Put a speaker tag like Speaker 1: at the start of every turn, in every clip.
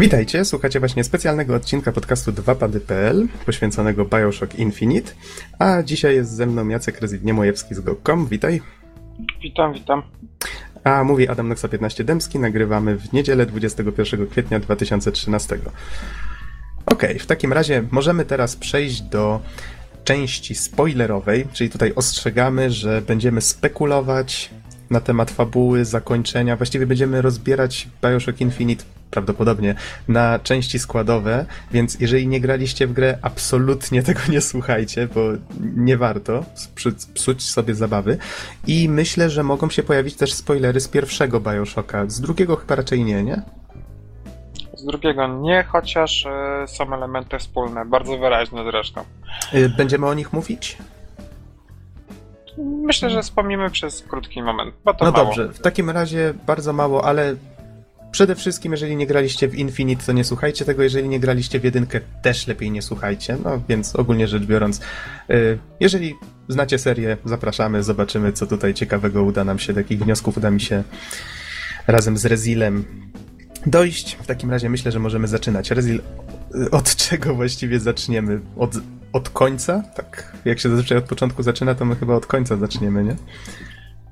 Speaker 1: Witajcie, słuchacie właśnie specjalnego odcinka podcastu 2pady.pl poświęconego Bioshock Infinite, a dzisiaj jest ze mną Jacek Rezydniemojewski z GOG.com, witaj.
Speaker 2: Witam, witam.
Speaker 1: A mówi Adam Noxa 15 Dębski, nagrywamy w niedzielę 21 kwietnia 2013. Ok, w takim razie możemy teraz przejść do części spoilerowej, czyli tutaj ostrzegamy, że będziemy spekulować na temat fabuły, zakończenia, właściwie będziemy rozbierać Bioshock Infinite prawdopodobnie na części składowe, więc jeżeli nie graliście w grę, absolutnie tego nie słuchajcie, bo nie warto psuć sobie zabawy. I myślę, że mogą się pojawić też spoilery z pierwszego Bioshocka, z drugiego chyba raczej nie, nie?
Speaker 2: Z drugiego nie, chociaż y, są elementy wspólne, bardzo wyraźne zresztą.
Speaker 1: Y, będziemy o nich mówić?
Speaker 2: Myślę, że wspomnimy przez krótki moment.
Speaker 1: no
Speaker 2: mało.
Speaker 1: dobrze, w takim razie bardzo mało, ale Przede wszystkim, jeżeli nie graliście w Infinite, to nie słuchajcie tego. Jeżeli nie graliście w jedynkę, też lepiej nie słuchajcie. No więc ogólnie rzecz biorąc, y, jeżeli znacie serię, zapraszamy, zobaczymy, co tutaj ciekawego uda nam się, do jakich wniosków uda mi się razem z Rezilem dojść. W takim razie myślę, że możemy zaczynać. Rezil, y, od czego właściwie zaczniemy? Od, od końca? Tak, jak się zazwyczaj od początku zaczyna, to my chyba od końca zaczniemy, nie?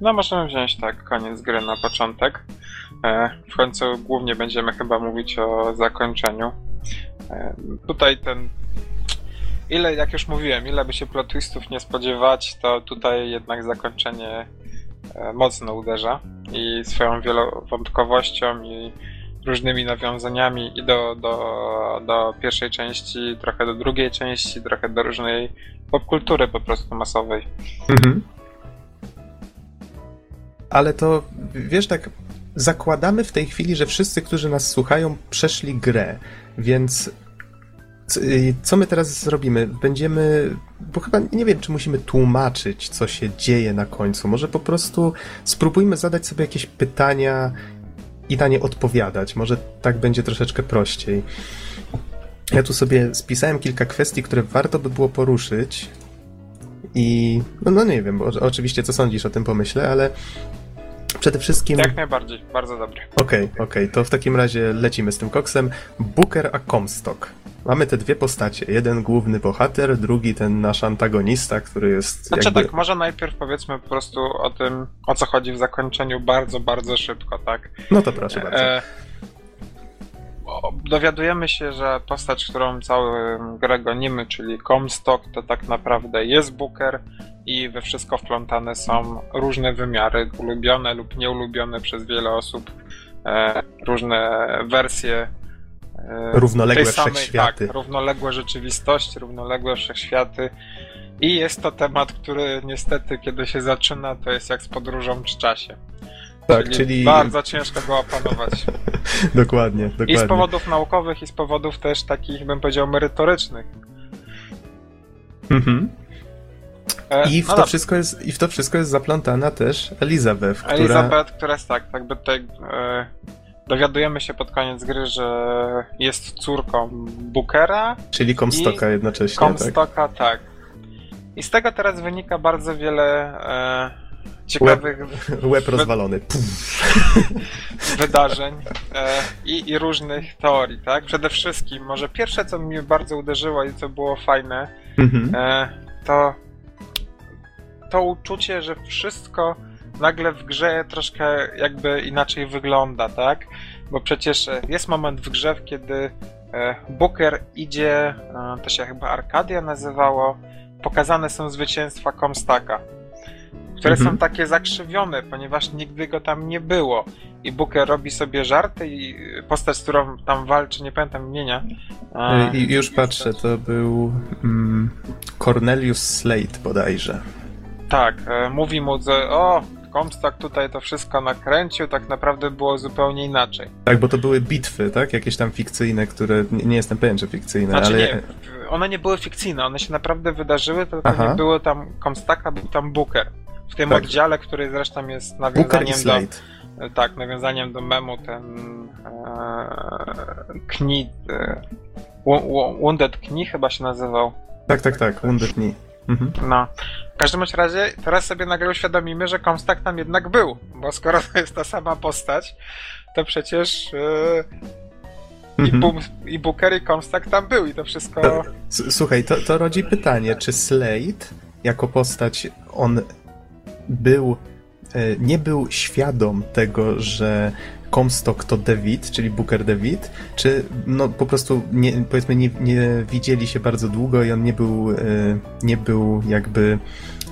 Speaker 2: No możemy wziąć tak, koniec gry na początek. E, w końcu głównie będziemy chyba mówić o zakończeniu. E, tutaj ten. Ile, jak już mówiłem, ile by się plot twistów nie spodziewać, to tutaj jednak zakończenie e, mocno uderza i swoją wielowątkowością i różnymi nawiązaniami i do, do, do pierwszej części, trochę do drugiej części, trochę do różnej popkultury po prostu masowej. Mhm.
Speaker 1: Ale to, wiesz, tak zakładamy w tej chwili, że wszyscy, którzy nas słuchają, przeszli grę, więc y, co my teraz zrobimy? Będziemy, bo chyba nie wiem, czy musimy tłumaczyć, co się dzieje na końcu. Może po prostu spróbujmy zadać sobie jakieś pytania i na nie odpowiadać. Może tak będzie troszeczkę prościej. Ja tu sobie spisałem kilka kwestii, które warto by było poruszyć. I no, no nie wiem, bo oczywiście co sądzisz o tym pomyśle, ale Przede wszystkim.
Speaker 2: Jak najbardziej, bardzo dobry.
Speaker 1: Okej, okay, okej, okay. to w takim razie lecimy z tym koksem. Booker a Comstock. Mamy te dwie postacie. Jeden główny bohater, drugi ten nasz antagonista, który jest.
Speaker 2: Znaczy
Speaker 1: jakby...
Speaker 2: tak, może najpierw powiedzmy po prostu o tym, o co chodzi w zakończeniu bardzo, bardzo szybko, tak?
Speaker 1: No to proszę bardzo. E...
Speaker 2: Dowiadujemy się, że postać, którą cały grę gonimy, czyli Comstock, to tak naprawdę jest Booker, i we wszystko wplątane są różne wymiary, ulubione lub nieulubione przez wiele osób, e, różne wersje.
Speaker 1: E, równoległe tej samej, wszechświaty.
Speaker 2: Tak, równoległe rzeczywistości, równoległe wszechświaty. I jest to temat, który niestety, kiedy się zaczyna, to jest jak z podróżą w czasie.
Speaker 1: Tak, czyli,
Speaker 2: bardzo ciężko go opanować.
Speaker 1: dokładnie, dokładnie.
Speaker 2: I z powodów naukowych, i z powodów też takich, bym powiedział, merytorycznych.
Speaker 1: Mhm. E, I w, no to wszystko jest, I w to wszystko jest zaplątana też Elizabeth, która...
Speaker 2: Elizabeth, która jest tak, jakby tutaj e, dowiadujemy się pod koniec gry, że jest córką Bookera.
Speaker 1: Czyli Comstocka jednocześnie,
Speaker 2: Comstocka, tak? tak. I z tego teraz wynika bardzo wiele e, ciekawych...
Speaker 1: Łeb, łeb rozwalony.
Speaker 2: wydarzeń e, i, i różnych teorii, tak? Przede wszystkim, może pierwsze, co mnie bardzo uderzyło i co było fajne, mhm. e, to to uczucie, że wszystko nagle w grze troszkę jakby inaczej wygląda, tak? Bo przecież e, jest moment w grze, kiedy e, Booker idzie, e, to się chyba Arkadia nazywało, pokazane są zwycięstwa Comstaka, które mhm. są takie zakrzywione, ponieważ nigdy go tam nie było. I Booker robi sobie żarty i postać, z którą tam walczy, nie pamiętam imienia.
Speaker 1: I już patrzę, to był mm, Cornelius Slate bodajże.
Speaker 2: Tak, e, mówi mu, że o, Comstock tutaj to wszystko nakręcił, tak naprawdę było zupełnie inaczej.
Speaker 1: Tak, bo to były bitwy, tak? Jakieś tam fikcyjne, które, nie, nie jestem pewien, czy fikcyjne,
Speaker 2: znaczy,
Speaker 1: ale...
Speaker 2: nie, one nie były fikcyjne, one się naprawdę wydarzyły, tylko Aha. nie było tam Comstocka, był tam Booker. W tym tak. oddziale, który zresztą jest nawiązaniem do... Tak, nawiązaniem do memu ten e, Kni... E, Wounded Kni chyba się nazywał.
Speaker 1: Tak, tak, tak, Wounded Knee.
Speaker 2: Mhm. No. W każdym razie teraz sobie nagle uświadomimy, że Comstock tam jednak był, bo skoro to jest ta sama postać, to przecież yy, mhm. i, i Booker i Comstock tam był i to wszystko... To,
Speaker 1: słuchaj, to, to rodzi pytanie, czy Slade jako postać, on był e, nie był świadom tego, że Comstock to David, czyli Booker David, czy no po prostu nie, powiedzmy nie, nie widzieli się bardzo długo i on nie był, e, nie był jakby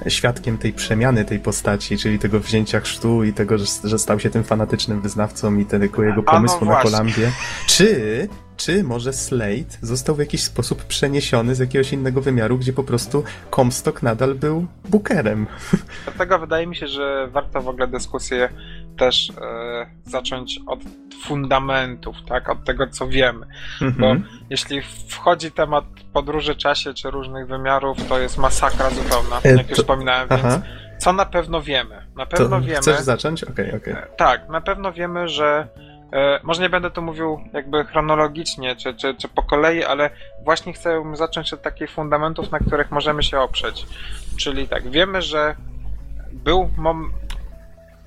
Speaker 1: świadkiem tej przemiany tej postaci, czyli tego wzięcia chrztu i tego, że, że stał się tym fanatycznym wyznawcą i tego jego pomysłu no na Kolumbię. Czy czy może Slade został w jakiś sposób przeniesiony z jakiegoś innego wymiaru, gdzie po prostu Comstock nadal był Bookerem.
Speaker 2: Dlatego wydaje mi się, że warto w ogóle dyskusję też e, zacząć od fundamentów, tak, od tego, co wiemy. Mhm. Bo jeśli wchodzi temat podróży czasie czy różnych wymiarów, to jest masakra zupełna, e, jak to... już wspominałem, Aha. więc co na pewno wiemy? Na pewno to wiemy.
Speaker 1: Chcesz zacząć? Okej, okay, okej. Okay.
Speaker 2: E, tak, na pewno wiemy, że E, może nie będę to mówił jakby chronologicznie czy, czy, czy po kolei, ale właśnie chcę zacząć od takich fundamentów, na których możemy się oprzeć. Czyli tak, wiemy, że był mom,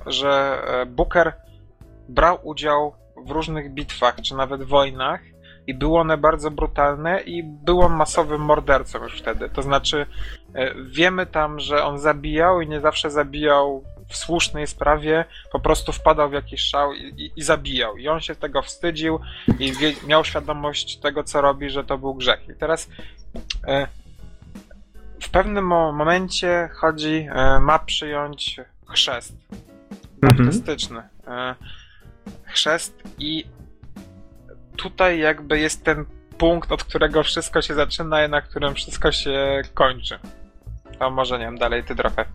Speaker 2: że e, Booker brał udział w różnych bitwach, czy nawet wojnach i były one bardzo brutalne i był on masowym mordercą już wtedy. To znaczy e, wiemy tam, że on zabijał i nie zawsze zabijał w słusznej sprawie po prostu wpadał w jakiś szał i, i, i zabijał. I on się tego wstydził i miał świadomość tego, co robi, że to był grzech. I teraz e, w pewnym momencie chodzi, ma przyjąć chrzest Mhm. E, chrzest i tutaj jakby jest ten punkt, od którego wszystko się zaczyna i na którym wszystko się kończy. To może nie wiem, dalej ty trochę.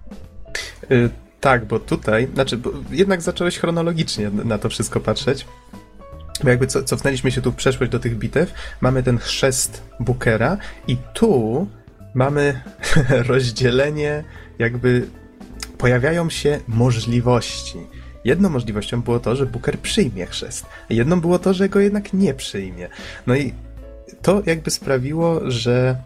Speaker 1: Y, tak, bo tutaj, znaczy, bo jednak zacząłeś chronologicznie na to wszystko patrzeć. Bo jakby co, cofnęliśmy się tu w przeszłość do tych bitew, mamy ten chrzest Bookera i tu mamy rozdzielenie, jakby pojawiają się możliwości. Jedną możliwością było to, że Booker przyjmie chrzest, a jedną było to, że go jednak nie przyjmie. No i to jakby sprawiło, że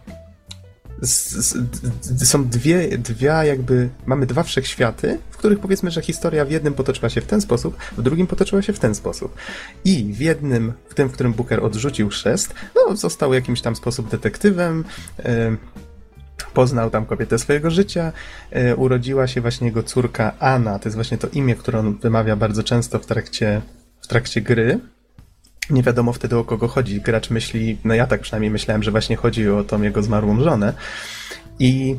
Speaker 1: są dwie, dwie jakby, mamy dwa wszechświaty, w których powiedzmy, że historia w jednym potoczyła się w ten sposób, w drugim potoczyła się w ten sposób. I w jednym, w tym, w którym Booker odrzucił chrzest, no, został jakimś tam sposób detektywem, poznał tam kobietę swojego życia, e, urodziła się właśnie jego córka Anna, to jest właśnie to imię, które on wymawia bardzo często w trakcie, w trakcie gry, nie wiadomo wtedy o kogo chodzi. Gracz myśli, no ja tak przynajmniej myślałem, że właśnie chodzi o tą jego zmarłą żonę. I,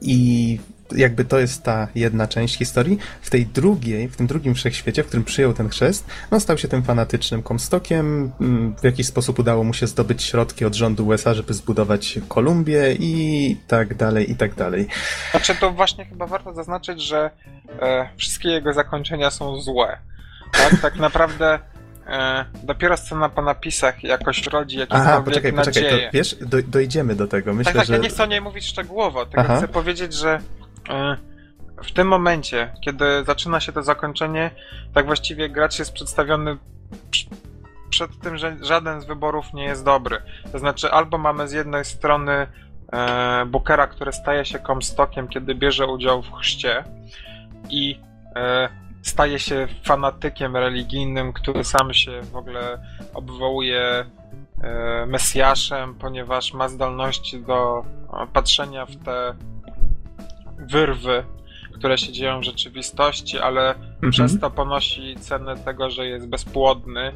Speaker 1: i jakby to jest ta jedna część historii. W tej drugiej, w tym drugim wszechświecie, w którym przyjął ten chrzest, no stał się tym fanatycznym komstokiem. Mm, w jakiś sposób udało mu się zdobyć środki od rządu USA, żeby zbudować Kolumbię i tak dalej, i tak dalej.
Speaker 2: Znaczy to właśnie chyba warto zaznaczyć, że e, wszystkie jego zakończenia są złe. Tak, tak naprawdę dopiero scena po napisach jakoś rodzi jakiekolwiek Aha, poczekaj, nadzieję. poczekaj,
Speaker 1: to wiesz, do, dojdziemy do tego. Myślę,
Speaker 2: tak, tak,
Speaker 1: że...
Speaker 2: ja nie chcę o niej mówić szczegółowo, tylko Aha. chcę powiedzieć, że e, w tym momencie, kiedy zaczyna się to zakończenie, tak właściwie gracz jest przedstawiony przed tym, że żaden z wyborów nie jest dobry. To znaczy, albo mamy z jednej strony e, Bookera, który staje się komstokiem, kiedy bierze udział w chrzcie i e, staje się fanatykiem religijnym, który sam się w ogóle obwołuje e, Mesjaszem, ponieważ ma zdolności do e, patrzenia w te wyrwy, które się dzieją w rzeczywistości, ale mhm. przez to ponosi cenę tego, że jest bezpłodny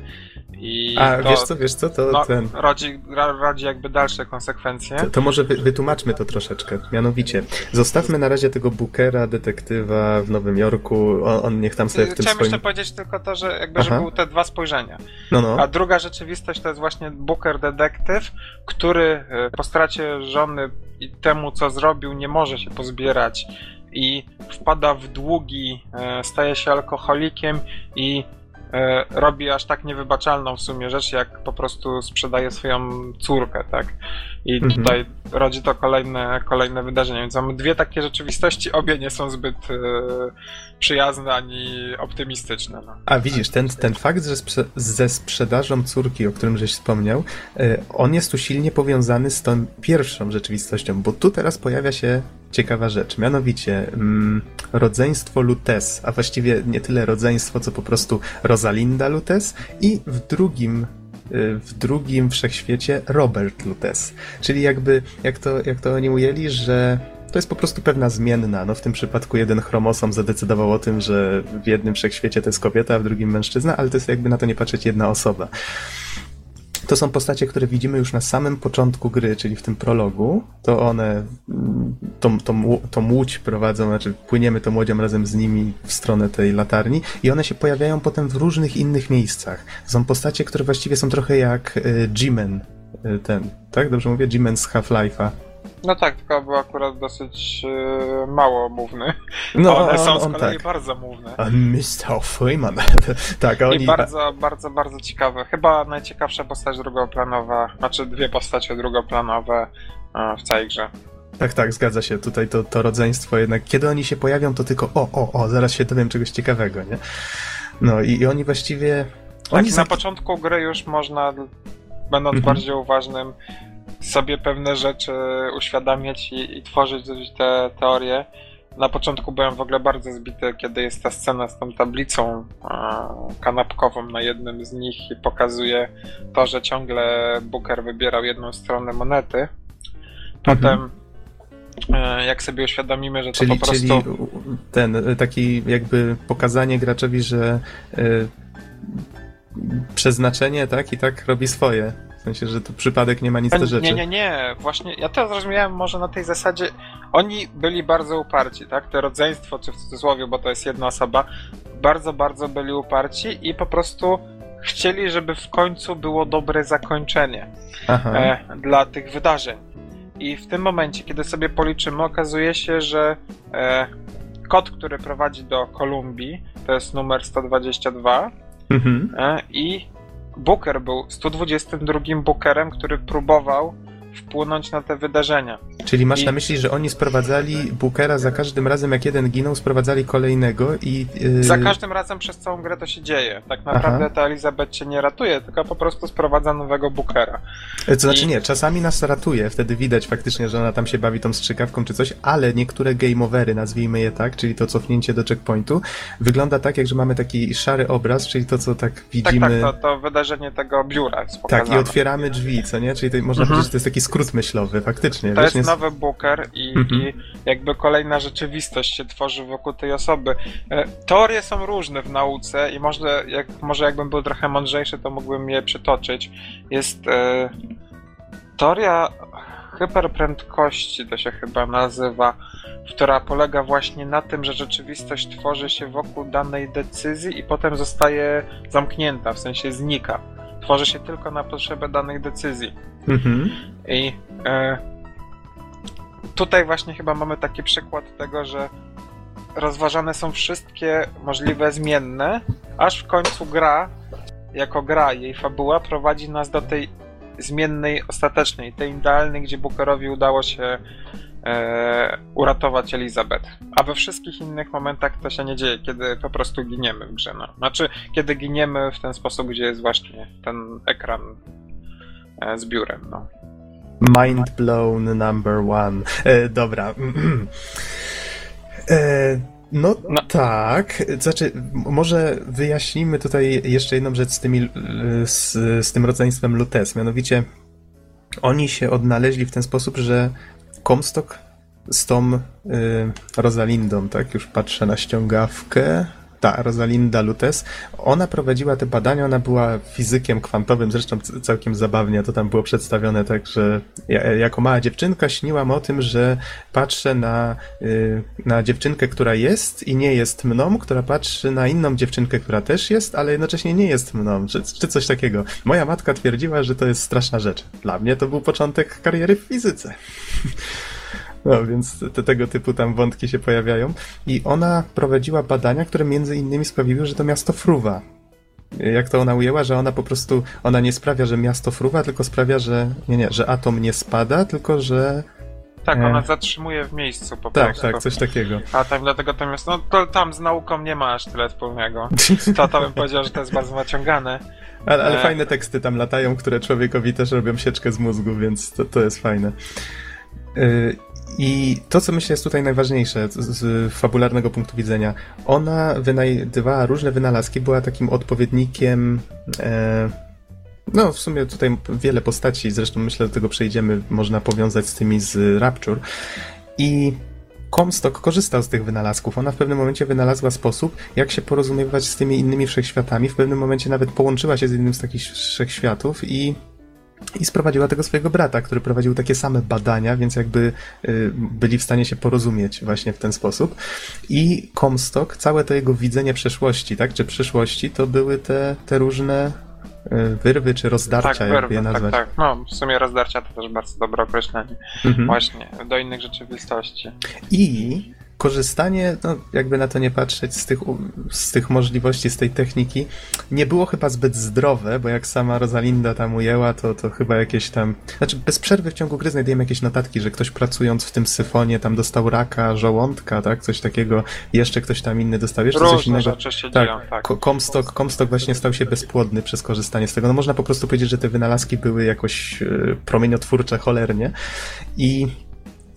Speaker 2: i
Speaker 1: A to, wiesz co, wiesz co, to
Speaker 2: no,
Speaker 1: ten...
Speaker 2: rodzi, rodzi jakby dalsze konsekwencje.
Speaker 1: To, to może wy, wytłumaczmy to troszeczkę. Mianowicie, zostawmy na razie tego Bookera, detektywa w Nowym Jorku, on, on niech tam sobie w tym
Speaker 2: Chciałem
Speaker 1: swoim...
Speaker 2: jeszcze powiedzieć tylko to, że jakby, że były te dwa spojrzenia. No, no. A druga rzeczywistość to jest właśnie Booker detektyw, który e, po stracie żony i temu, co zrobił, nie może się pozbierać i wpada w długi, e, staje się alkoholikiem i E, robi aż tak niewybaczalną w sumie rzecz, jak po prostu sprzedaje swoją córkę, tak? I mhm. tutaj rodzi to kolejne, kolejne wydarzenie. Więc mamy dwie takie rzeczywistości, obie nie są zbyt e, przyjazne ani optymistyczne. No.
Speaker 1: A widzisz, ten, ten fakt że sprze ze sprzedażą córki, o którym żeś wspomniał, e, on jest tu silnie powiązany z tą pierwszą rzeczywistością, bo tu teraz pojawia się ciekawa rzecz, mianowicie mm, rodzeństwo Lutes, a właściwie nie tyle rodzeństwo, co po prostu Rosalinda Lutes i w drugim w drugim wszechświecie Robert Lutes. Czyli jakby, jak to, jak to oni ujęli, że to jest po prostu pewna zmienna. No w tym przypadku jeden chromosom zadecydował o tym, że w jednym wszechświecie to jest kobieta, a w drugim mężczyzna, ale to jest jakby na to nie patrzeć jedna osoba. To są postacie, które widzimy już na samym początku gry, czyli w tym prologu. To one tą, tą, tą łódź prowadzą, znaczy płyniemy tą łodzią razem z nimi w stronę tej latarni i one się pojawiają potem w różnych innych miejscach. To są postacie, które właściwie są trochę jak y, G-Men, y, ten, tak? Dobrze mówię? G-Men z Half-Life'a.
Speaker 2: No tak, tylko był akurat dosyć yy, mało mówny. No, one są on, on, z kolei tak. bardzo mówne.
Speaker 1: Mr. Freeman. tak, oni...
Speaker 2: I bardzo, bardzo, bardzo ciekawe. Chyba najciekawsza postać drugoplanowa, znaczy dwie postacie drugoplanowe w całej grze.
Speaker 1: Tak, tak, zgadza się. Tutaj to, to rodzeństwo jednak, kiedy oni się pojawią, to tylko o, o, o, zaraz się dowiem czegoś ciekawego, nie? No i, i oni właściwie...
Speaker 2: Tak, oni na początku gry już można, będąc mhm. bardziej uważnym, sobie pewne rzeczy uświadamiać i, i tworzyć te teorie. Na początku byłem w ogóle bardzo zbity, kiedy jest ta scena z tą tablicą kanapkową na jednym z nich i pokazuje to, że ciągle Booker wybierał jedną stronę monety. Potem mhm. E, jak sobie uświadomimy, że
Speaker 1: czyli,
Speaker 2: to po prostu...
Speaker 1: Czyli ten, taki jakby pokazanie graczowi, że y, przeznaczenie, tak, i tak robi swoje. W sensie, że to przypadek nie ma nic do rzeczy.
Speaker 2: Nie, nie, nie. Właśnie ja to zrozumiałem może na tej zasadzie. Oni byli bardzo uparci, tak? To rodzeństwo, czy w cudzysłowie, bo to jest jedna osoba, bardzo, bardzo byli uparci i po prostu chcieli, żeby w końcu było dobre zakończenie e, dla tych wydarzeń. I w tym momencie, kiedy sobie policzymy, okazuje się, że e, kod, który prowadzi do Kolumbii, to jest numer 122 mhm. e, i Booker był 122 Bookerem, który próbował wpłynąć na te wydarzenia.
Speaker 1: Czyli masz I... na myśli, że oni sprowadzali Bookera za każdym razem, jak jeden ginął, sprowadzali kolejnego i...
Speaker 2: Yy... Za każdym razem przez całą grę to się dzieje. Tak naprawdę Aha. ta Elizabeth cię nie ratuje, tylko po prostu sprowadza nowego Bookera.
Speaker 1: To znaczy I... nie, czasami nas ratuje, wtedy widać faktycznie, że ona tam się bawi tą strzykawką czy coś, ale niektóre game overy, nazwijmy je tak, czyli to cofnięcie do checkpointu, wygląda tak, jak że mamy taki szary obraz, czyli to, co tak widzimy...
Speaker 2: Tak, tak, to, to wydarzenie tego biura.
Speaker 1: Tak, i otwieramy drzwi, co nie? Czyli to, można mhm. powiedzieć, że to jest taki skrót myślowy, faktycznie.
Speaker 2: To wiesz, jest nowy Booker i, mhm. i, jakby kolejna rzeczywistość się tworzy wokół tej osoby. E, teorie są różne w nauce i może, jak, może jakbym był trochę mądrzejszy, to mógłbym je przytoczyć. Jest e, teoria hyperprędkości, to się chyba nazywa, która polega właśnie na tym, że rzeczywistość tworzy się wokół danej decyzji i potem zostaje zamknięta, w sensie znika. Tworzy się tylko na potrzebę danych decyzji. Mhm. I e, tutaj właśnie chyba mamy taki przykład tego, że rozważane są wszystkie możliwe zmienne, aż w końcu gra, jako gra, jej fabuła prowadzi nas do tej zmiennej, ostatecznej, tej idealnej, gdzie Bookerowi udało się e, uratować Elizabeth. A we wszystkich innych momentach to się nie dzieje, kiedy po prostu giniemy w grze. No. Znaczy, kiedy giniemy w ten sposób, gdzie jest właśnie ten ekran z biurem. No.
Speaker 1: Mind blown number one. E, dobra. E, no, no, tak. Znaczy, może wyjaśnijmy tutaj jeszcze jedną rzecz z, tymi, z, z tym rodzeństwem Lutes. Mianowicie, oni się odnaleźli w ten sposób, że Comstock z tą y, Rosalindą, tak? Już patrzę na ściągawkę ta Rosalinda Lutes, ona prowadziła te badania, ona była fizykiem kwantowym, zresztą całkiem zabawnie to tam było przedstawione, tak, że ja, jako mała dziewczynka śniłam o tym, że patrzę na, y, na dziewczynkę, która jest i nie jest mną, która patrzy na inną dziewczynkę, która też jest, ale jednocześnie nie jest mną, czy, czy coś takiego. Moja matka twierdziła, że to jest straszna rzecz. Dla mnie to był początek kariery w fizyce. No, więc te, tego typu tam wątki się pojawiają. I ona prowadziła badania, które między innymi sprawiły, że to miasto fruwa. Jak to ona ujęła, że ona po prostu, ona nie sprawia, że miasto fruwa, tylko sprawia, że, nie, nie, że atom nie spada, tylko że
Speaker 2: tak, ona e... zatrzymuje w miejscu po
Speaker 1: tak,
Speaker 2: prostu.
Speaker 1: Tak, tak, coś takiego.
Speaker 2: A tak, dlatego tam jest, no to tam z nauką nie ma aż tyle wspólnego. To, to bym powiedział, że to jest bardzo naciągane.
Speaker 1: Ale, ale e... fajne teksty tam latają, które człowiekowi też robią sieczkę z mózgu, więc to, to jest fajne. E, i to, co myślę jest tutaj najważniejsze z, z fabularnego punktu widzenia, ona wynajdywała różne wynalazki, była takim odpowiednikiem e, No, w sumie tutaj wiele postaci, zresztą myślę, do tego przejdziemy, można powiązać z tymi z Rapture. I Comstock korzystał z tych wynalazków. Ona w pewnym momencie wynalazła sposób, jak się porozumiewać z tymi innymi wszechświatami. W pewnym momencie nawet połączyła się z jednym z takich wszechświatów i i sprowadziła tego swojego brata, który prowadził takie same badania, więc jakby y, byli w stanie się porozumieć właśnie w ten sposób. I Comstock, całe to jego widzenie przeszłości, tak, czy przyszłości, to były te, te różne y, wyrwy czy rozdarcia, tak, jakby je tak, nazwać.
Speaker 2: Tak, tak. No, w sumie rozdarcia to też bardzo dobre określenie. Mhm. Właśnie, do innych rzeczywistości.
Speaker 1: I korzystanie, no jakby na to nie patrzeć, z tych, z tych możliwości, z tej techniki, nie było chyba zbyt zdrowe, bo jak sama Rosalinda tam ujęła, to, to chyba jakieś tam, znaczy bez przerwy w ciągu gry znajdujemy jakieś notatki, że ktoś pracując w tym syfonie tam dostał raka żołądka, tak, coś takiego, jeszcze ktoś tam inny dostał, jeszcze
Speaker 2: Różne
Speaker 1: coś innego.
Speaker 2: Rzeczy się tak, dzieją, tak.
Speaker 1: Comstock, Comstock właśnie stał się bezpłodny przez korzystanie z tego. No można po prostu powiedzieć, że te wynalazki były jakoś e, promieniotwórcze cholernie i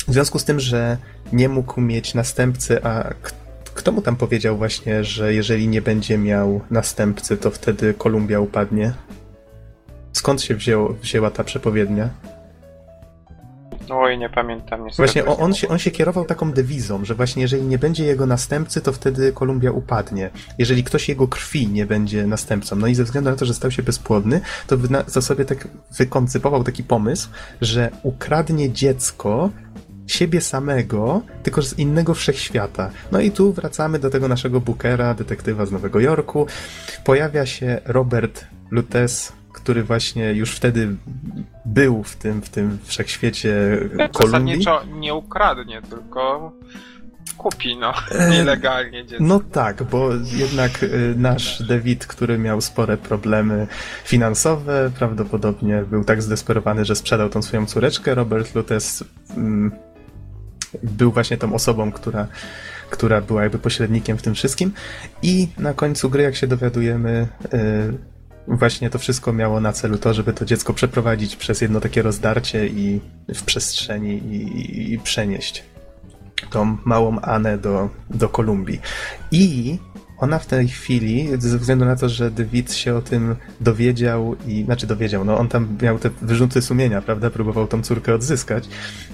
Speaker 1: w związku z tym, że nie mógł mieć następcy, a kto mu tam powiedział właśnie, że jeżeli nie będzie miał następcy, to wtedy Kolumbia upadnie? Skąd się wzięło, wzięła ta przepowiednia?
Speaker 2: Oj, nie pamiętam. Niestety.
Speaker 1: Właśnie on, on, się, on się kierował taką dewizą, że właśnie jeżeli nie będzie jego następcy, to wtedy Kolumbia upadnie. Jeżeli ktoś jego krwi nie będzie następcą. No i ze względu na to, że stał się bezpłodny, to, to sobie tak wykoncypował taki pomysł, że ukradnie dziecko siebie samego, tylko z innego wszechświata. No i tu wracamy do tego naszego Bookera, detektywa z Nowego Jorku. Pojawia się Robert Lutes, który właśnie już wtedy był w tym, w tym wszechświecie Kolumbii.
Speaker 2: Zasadniczo nie ukradnie, tylko kupi, no, e, nielegalnie dziecko.
Speaker 1: No tak, bo jednak y, nasz David, który miał spore problemy finansowe, prawdopodobnie był tak zdesperowany, że sprzedał tą swoją córeczkę. Robert Lutes mm, był właśnie tą osobą, która, która była jakby pośrednikiem w tym wszystkim. I na końcu gry, jak się dowiadujemy, yy, właśnie to wszystko miało na celu to, żeby to dziecko przeprowadzić przez jedno takie rozdarcie i w przestrzeni i, i przenieść tą małą Anę do, do Kolumbii. I ona w tej chwili, ze względu na to, że David się o tym dowiedział i, znaczy dowiedział, no on tam miał te wyrzuty sumienia, prawda, próbował tą córkę odzyskać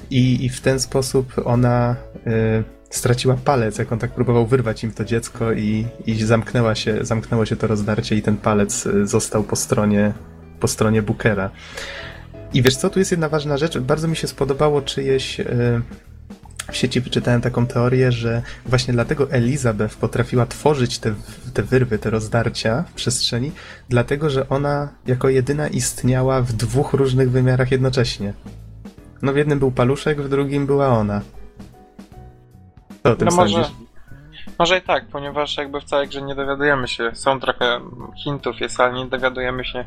Speaker 1: i, i w ten sposób ona y, straciła palec, jak on tak próbował wyrwać im to dziecko i, i zamknęła się, zamknęło się to rozdarcie i ten palec y, został po stronie, po stronie Bookera. I wiesz co, tu jest jedna ważna rzecz, bardzo mi się spodobało czyjeś... Y, w sieci wyczytałem taką teorię, że właśnie dlatego Elizabeth potrafiła tworzyć te, te wyrwy, te rozdarcia w przestrzeni, dlatego że ona jako jedyna istniała w dwóch różnych wymiarach jednocześnie. No w jednym był paluszek, w drugim była ona. Co o tym no może,
Speaker 2: może i tak, ponieważ jakby w całej grze nie dowiadujemy się, są trochę hintów jest, ale nie dowiadujemy się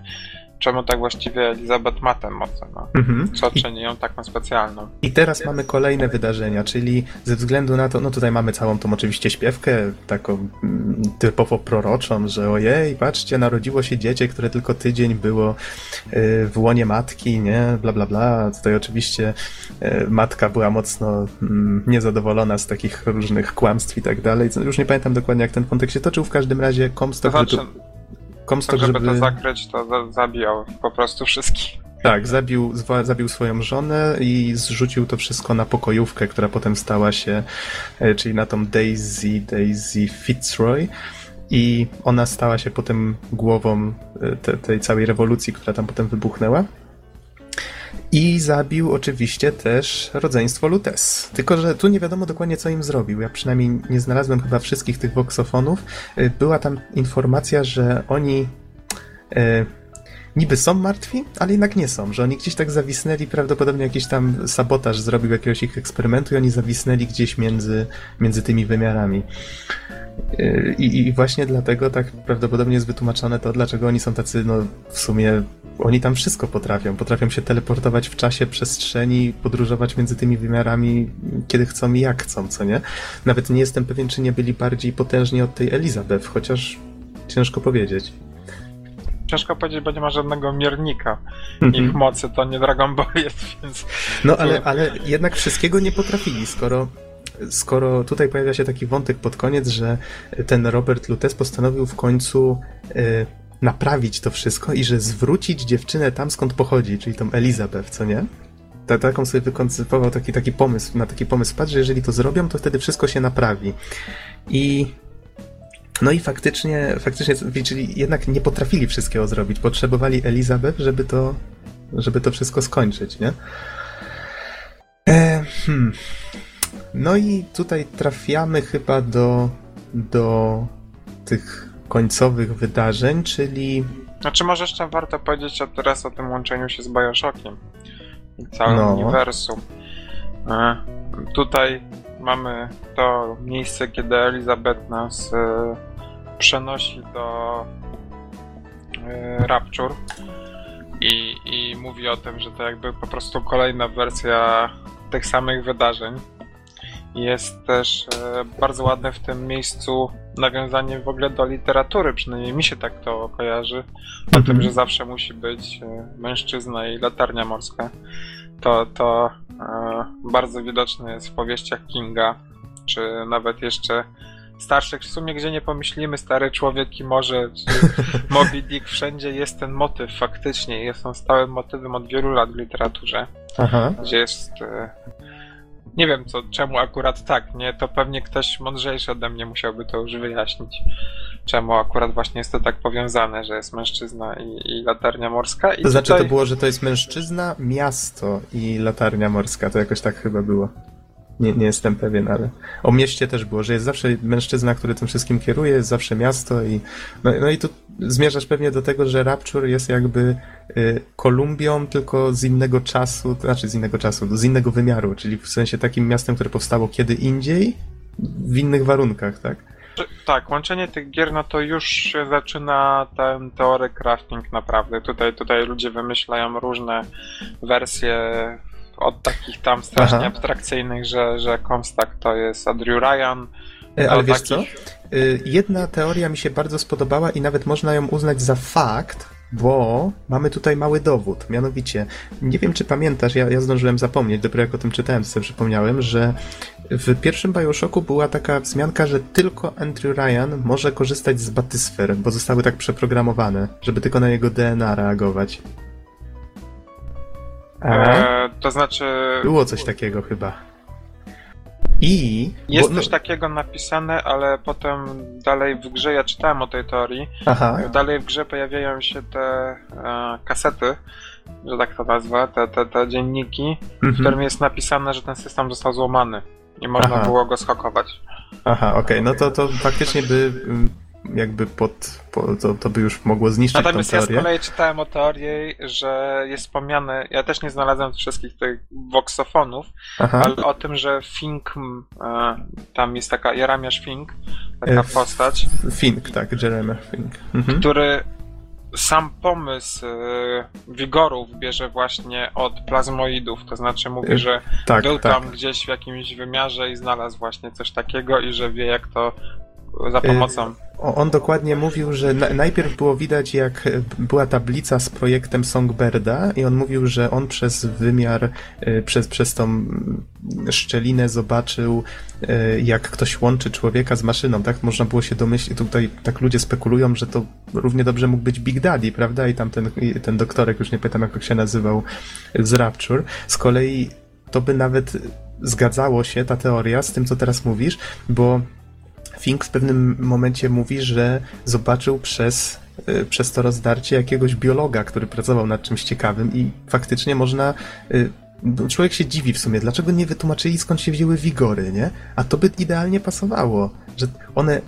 Speaker 2: czemu tak właściwie Elizabeth ma tę moc, no. Mhm. Co czyni ją taką specjalną.
Speaker 1: I teraz mamy kolejne wydarzenia, czyli ze względu na to, no tutaj mamy całą tą oczywiście śpiewkę, taką mm, typowo proroczą, że ojej, patrzcie, narodziło się dziecię, które tylko tydzień było y, w łonie matki, nie, bla bla bla. Tutaj oczywiście y, matka była mocno mm, niezadowolona z takich różnych kłamstw i tak dalej. Już nie pamiętam dokładnie, jak ten wątek się toczył, w każdym razie Comstock...
Speaker 2: To znaczy, Comstock, żeby, żeby to zakryć, to zabijał po prostu wszystkich.
Speaker 1: Tak, zabił, zabił swoją żonę i zrzucił to wszystko na pokojówkę, która potem stała się, e, czyli na tą Daisy, Daisy Fitzroy. I ona stała się potem głową e, te, tej całej rewolucji, która tam potem wybuchnęła. I zabił oczywiście też rodzeństwo Lutes. Tylko, że tu nie wiadomo dokładnie, co im zrobił. Ja przynajmniej nie znalazłem chyba wszystkich tych woksofonów. Y, była tam informacja, że oni e, niby są martwi, ale jednak nie są, że oni gdzieś tak zawisnęli, prawdopodobnie jakiś tam sabotaż zrobił jakiegoś ich eksperymentu i oni zawisnęli gdzieś między, między tymi wymiarami. Y, I, I, właśnie dlatego tak prawdopodobnie jest wytłumaczone to, dlaczego oni są tacy, no w sumie oni tam wszystko potrafią. Potrafią się teleportować w czasie, przestrzeni, podróżować między tymi wymiarami, kiedy chcą i jak chcą, co nie? Nawet nie jestem pewien, czy nie byli bardziej potężni od tej Elizabeth, chociaż ciężko powiedzieć.
Speaker 2: Ciężko powiedzieć, bo nie ma żadnego miernika -hmm. ich mocy, to nie Dragon Ball jest, więc...
Speaker 1: No ale, ale jednak wszystkiego nie potrafili, skoro skoro tutaj pojawia się taki wątek pod koniec, że ten Robert Lutes postanowił w końcu y, naprawić to wszystko i że zwrócić dziewczynę tam, skąd pochodzi, czyli tą Elizabeth, co nie? Ta, taką sobie wykoncypował taki, taki pomysł, na taki pomysł wpadł, że jeżeli to zrobią, to wtedy wszystko się naprawi. I no i faktycznie, faktycznie, czyli jednak nie potrafili wszystkiego zrobić. Potrzebowali Elizabeth, żeby to, żeby to wszystko skończyć, nie? E, hmm. No i tutaj trafiamy chyba do, do tych końcowych wydarzeń, czyli...
Speaker 2: Znaczy może jeszcze warto powiedzieć o, teraz o tym łączeniu się z Bioshockiem i całym no. uniwersum. E, tutaj mamy to miejsce, kiedy Elizabeth nas e, przenosi do e, Rapture i, i mówi o tym, że to jakby po prostu kolejna wersja tych samych wydarzeń. Jest też e, bardzo ładne w tym miejscu nawiązanie w ogóle do literatury, przynajmniej mi się tak to kojarzy, o tym, mhm. że zawsze musi być e, mężczyzna i latarnia morska. To, to bardzo widoczne jest w powieściach Kinga, czy nawet jeszcze starszych, w sumie gdzie nie pomyślimy, stary człowiek i czy Moby Dick, wszędzie jest ten motyw faktycznie, jest on stałym motywem od wielu lat w literaturze, Aha. gdzie jest nie wiem co, czemu akurat tak, nie? To pewnie ktoś mądrzejszy ode mnie musiałby to już wyjaśnić. Czemu akurat właśnie jest to tak powiązane, że jest mężczyzna i, i latarnia morska. I
Speaker 1: to znaczy to było, że to jest mężczyzna, miasto i latarnia morska. To jakoś tak chyba było. Nie, nie jestem pewien, ale o mieście też było, że jest zawsze mężczyzna, który tym wszystkim kieruje, jest zawsze miasto i no, no i tu zmierzasz pewnie do tego, że Rapture jest jakby y, Kolumbią, tylko z innego czasu, to znaczy z innego czasu, z innego wymiaru, czyli w sensie takim miastem, które powstało kiedy indziej, w innych warunkach, tak?
Speaker 2: Tak, łączenie tych gier, no to już się zaczyna ten teory crafting naprawdę. Tutaj, tutaj ludzie wymyślają różne wersje od takich tam strasznie Aha. abstrakcyjnych, że, że Comstack to jest Andrew Ryan.
Speaker 1: E, ale wiesz takich... co? Y, jedna teoria mi się bardzo spodobała i nawet można ją uznać za fakt, bo mamy tutaj mały dowód. Mianowicie, nie wiem czy pamiętasz, ja, ja zdążyłem zapomnieć, dopiero jak o tym czytałem, sobie przypomniałem, że w pierwszym Bioshocku była taka wzmianka, że tylko Andrew Ryan może korzystać z batysfer, bo zostały tak przeprogramowane, żeby tylko na jego DNA reagować.
Speaker 2: E, to znaczy.
Speaker 1: Było coś takiego chyba. I.
Speaker 2: Jest bo, no... coś takiego napisane, ale potem dalej w grze, ja czytałem o tej teorii. Aha. Dalej w grze pojawiają się te e, kasety, że tak to nazwę, te, te, te dzienniki, mhm. w którym jest napisane, że ten system został złamany. Nie można Aha. było go skakować.
Speaker 1: Aha, okej, okay. no to, to faktycznie by mm, jakby pod, po, to, to by już mogło zniszczyć Natomiast tą teorię.
Speaker 2: ja z kolei czytałem o teorii, że jest wspomniane, ja też nie znalazłem wszystkich tych woksofonów, Aha. ale o tym, że Fink, e, tam jest taka Jeremiasz Fink, taka e, postać.
Speaker 1: Fink, tak, Jeremiah Fink.
Speaker 2: Mhm. Który sam pomysł e, wigorów bierze właśnie od plazmoidów, to znaczy mówi, że tak, był tak. tam gdzieś w jakimś wymiarze i znalazł właśnie coś takiego i że wie jak to za pomocą.
Speaker 1: On dokładnie mówił, że najpierw było widać, jak była tablica z projektem Songbirda, i on mówił, że on przez wymiar, y, przez, przez tą szczelinę zobaczył, y, jak ktoś łączy człowieka z maszyną, tak? Można było się domyślić, tutaj tak ludzie spekulują, że to równie dobrze mógł być Big Daddy, prawda? I tam ten, ten doktorek, już nie pamiętam jak się nazywał, z Rapture. Z kolei to by nawet zgadzało się, ta teoria, z tym, co teraz mówisz, bo Fink w pewnym momencie mówi, że zobaczył przez, y, przez to rozdarcie jakiegoś biologa, który pracował nad czymś ciekawym i faktycznie można y, człowiek się dziwi w sumie, dlaczego nie wytłumaczyli skąd się wzięły wigory, nie? A to by idealnie pasowało, że one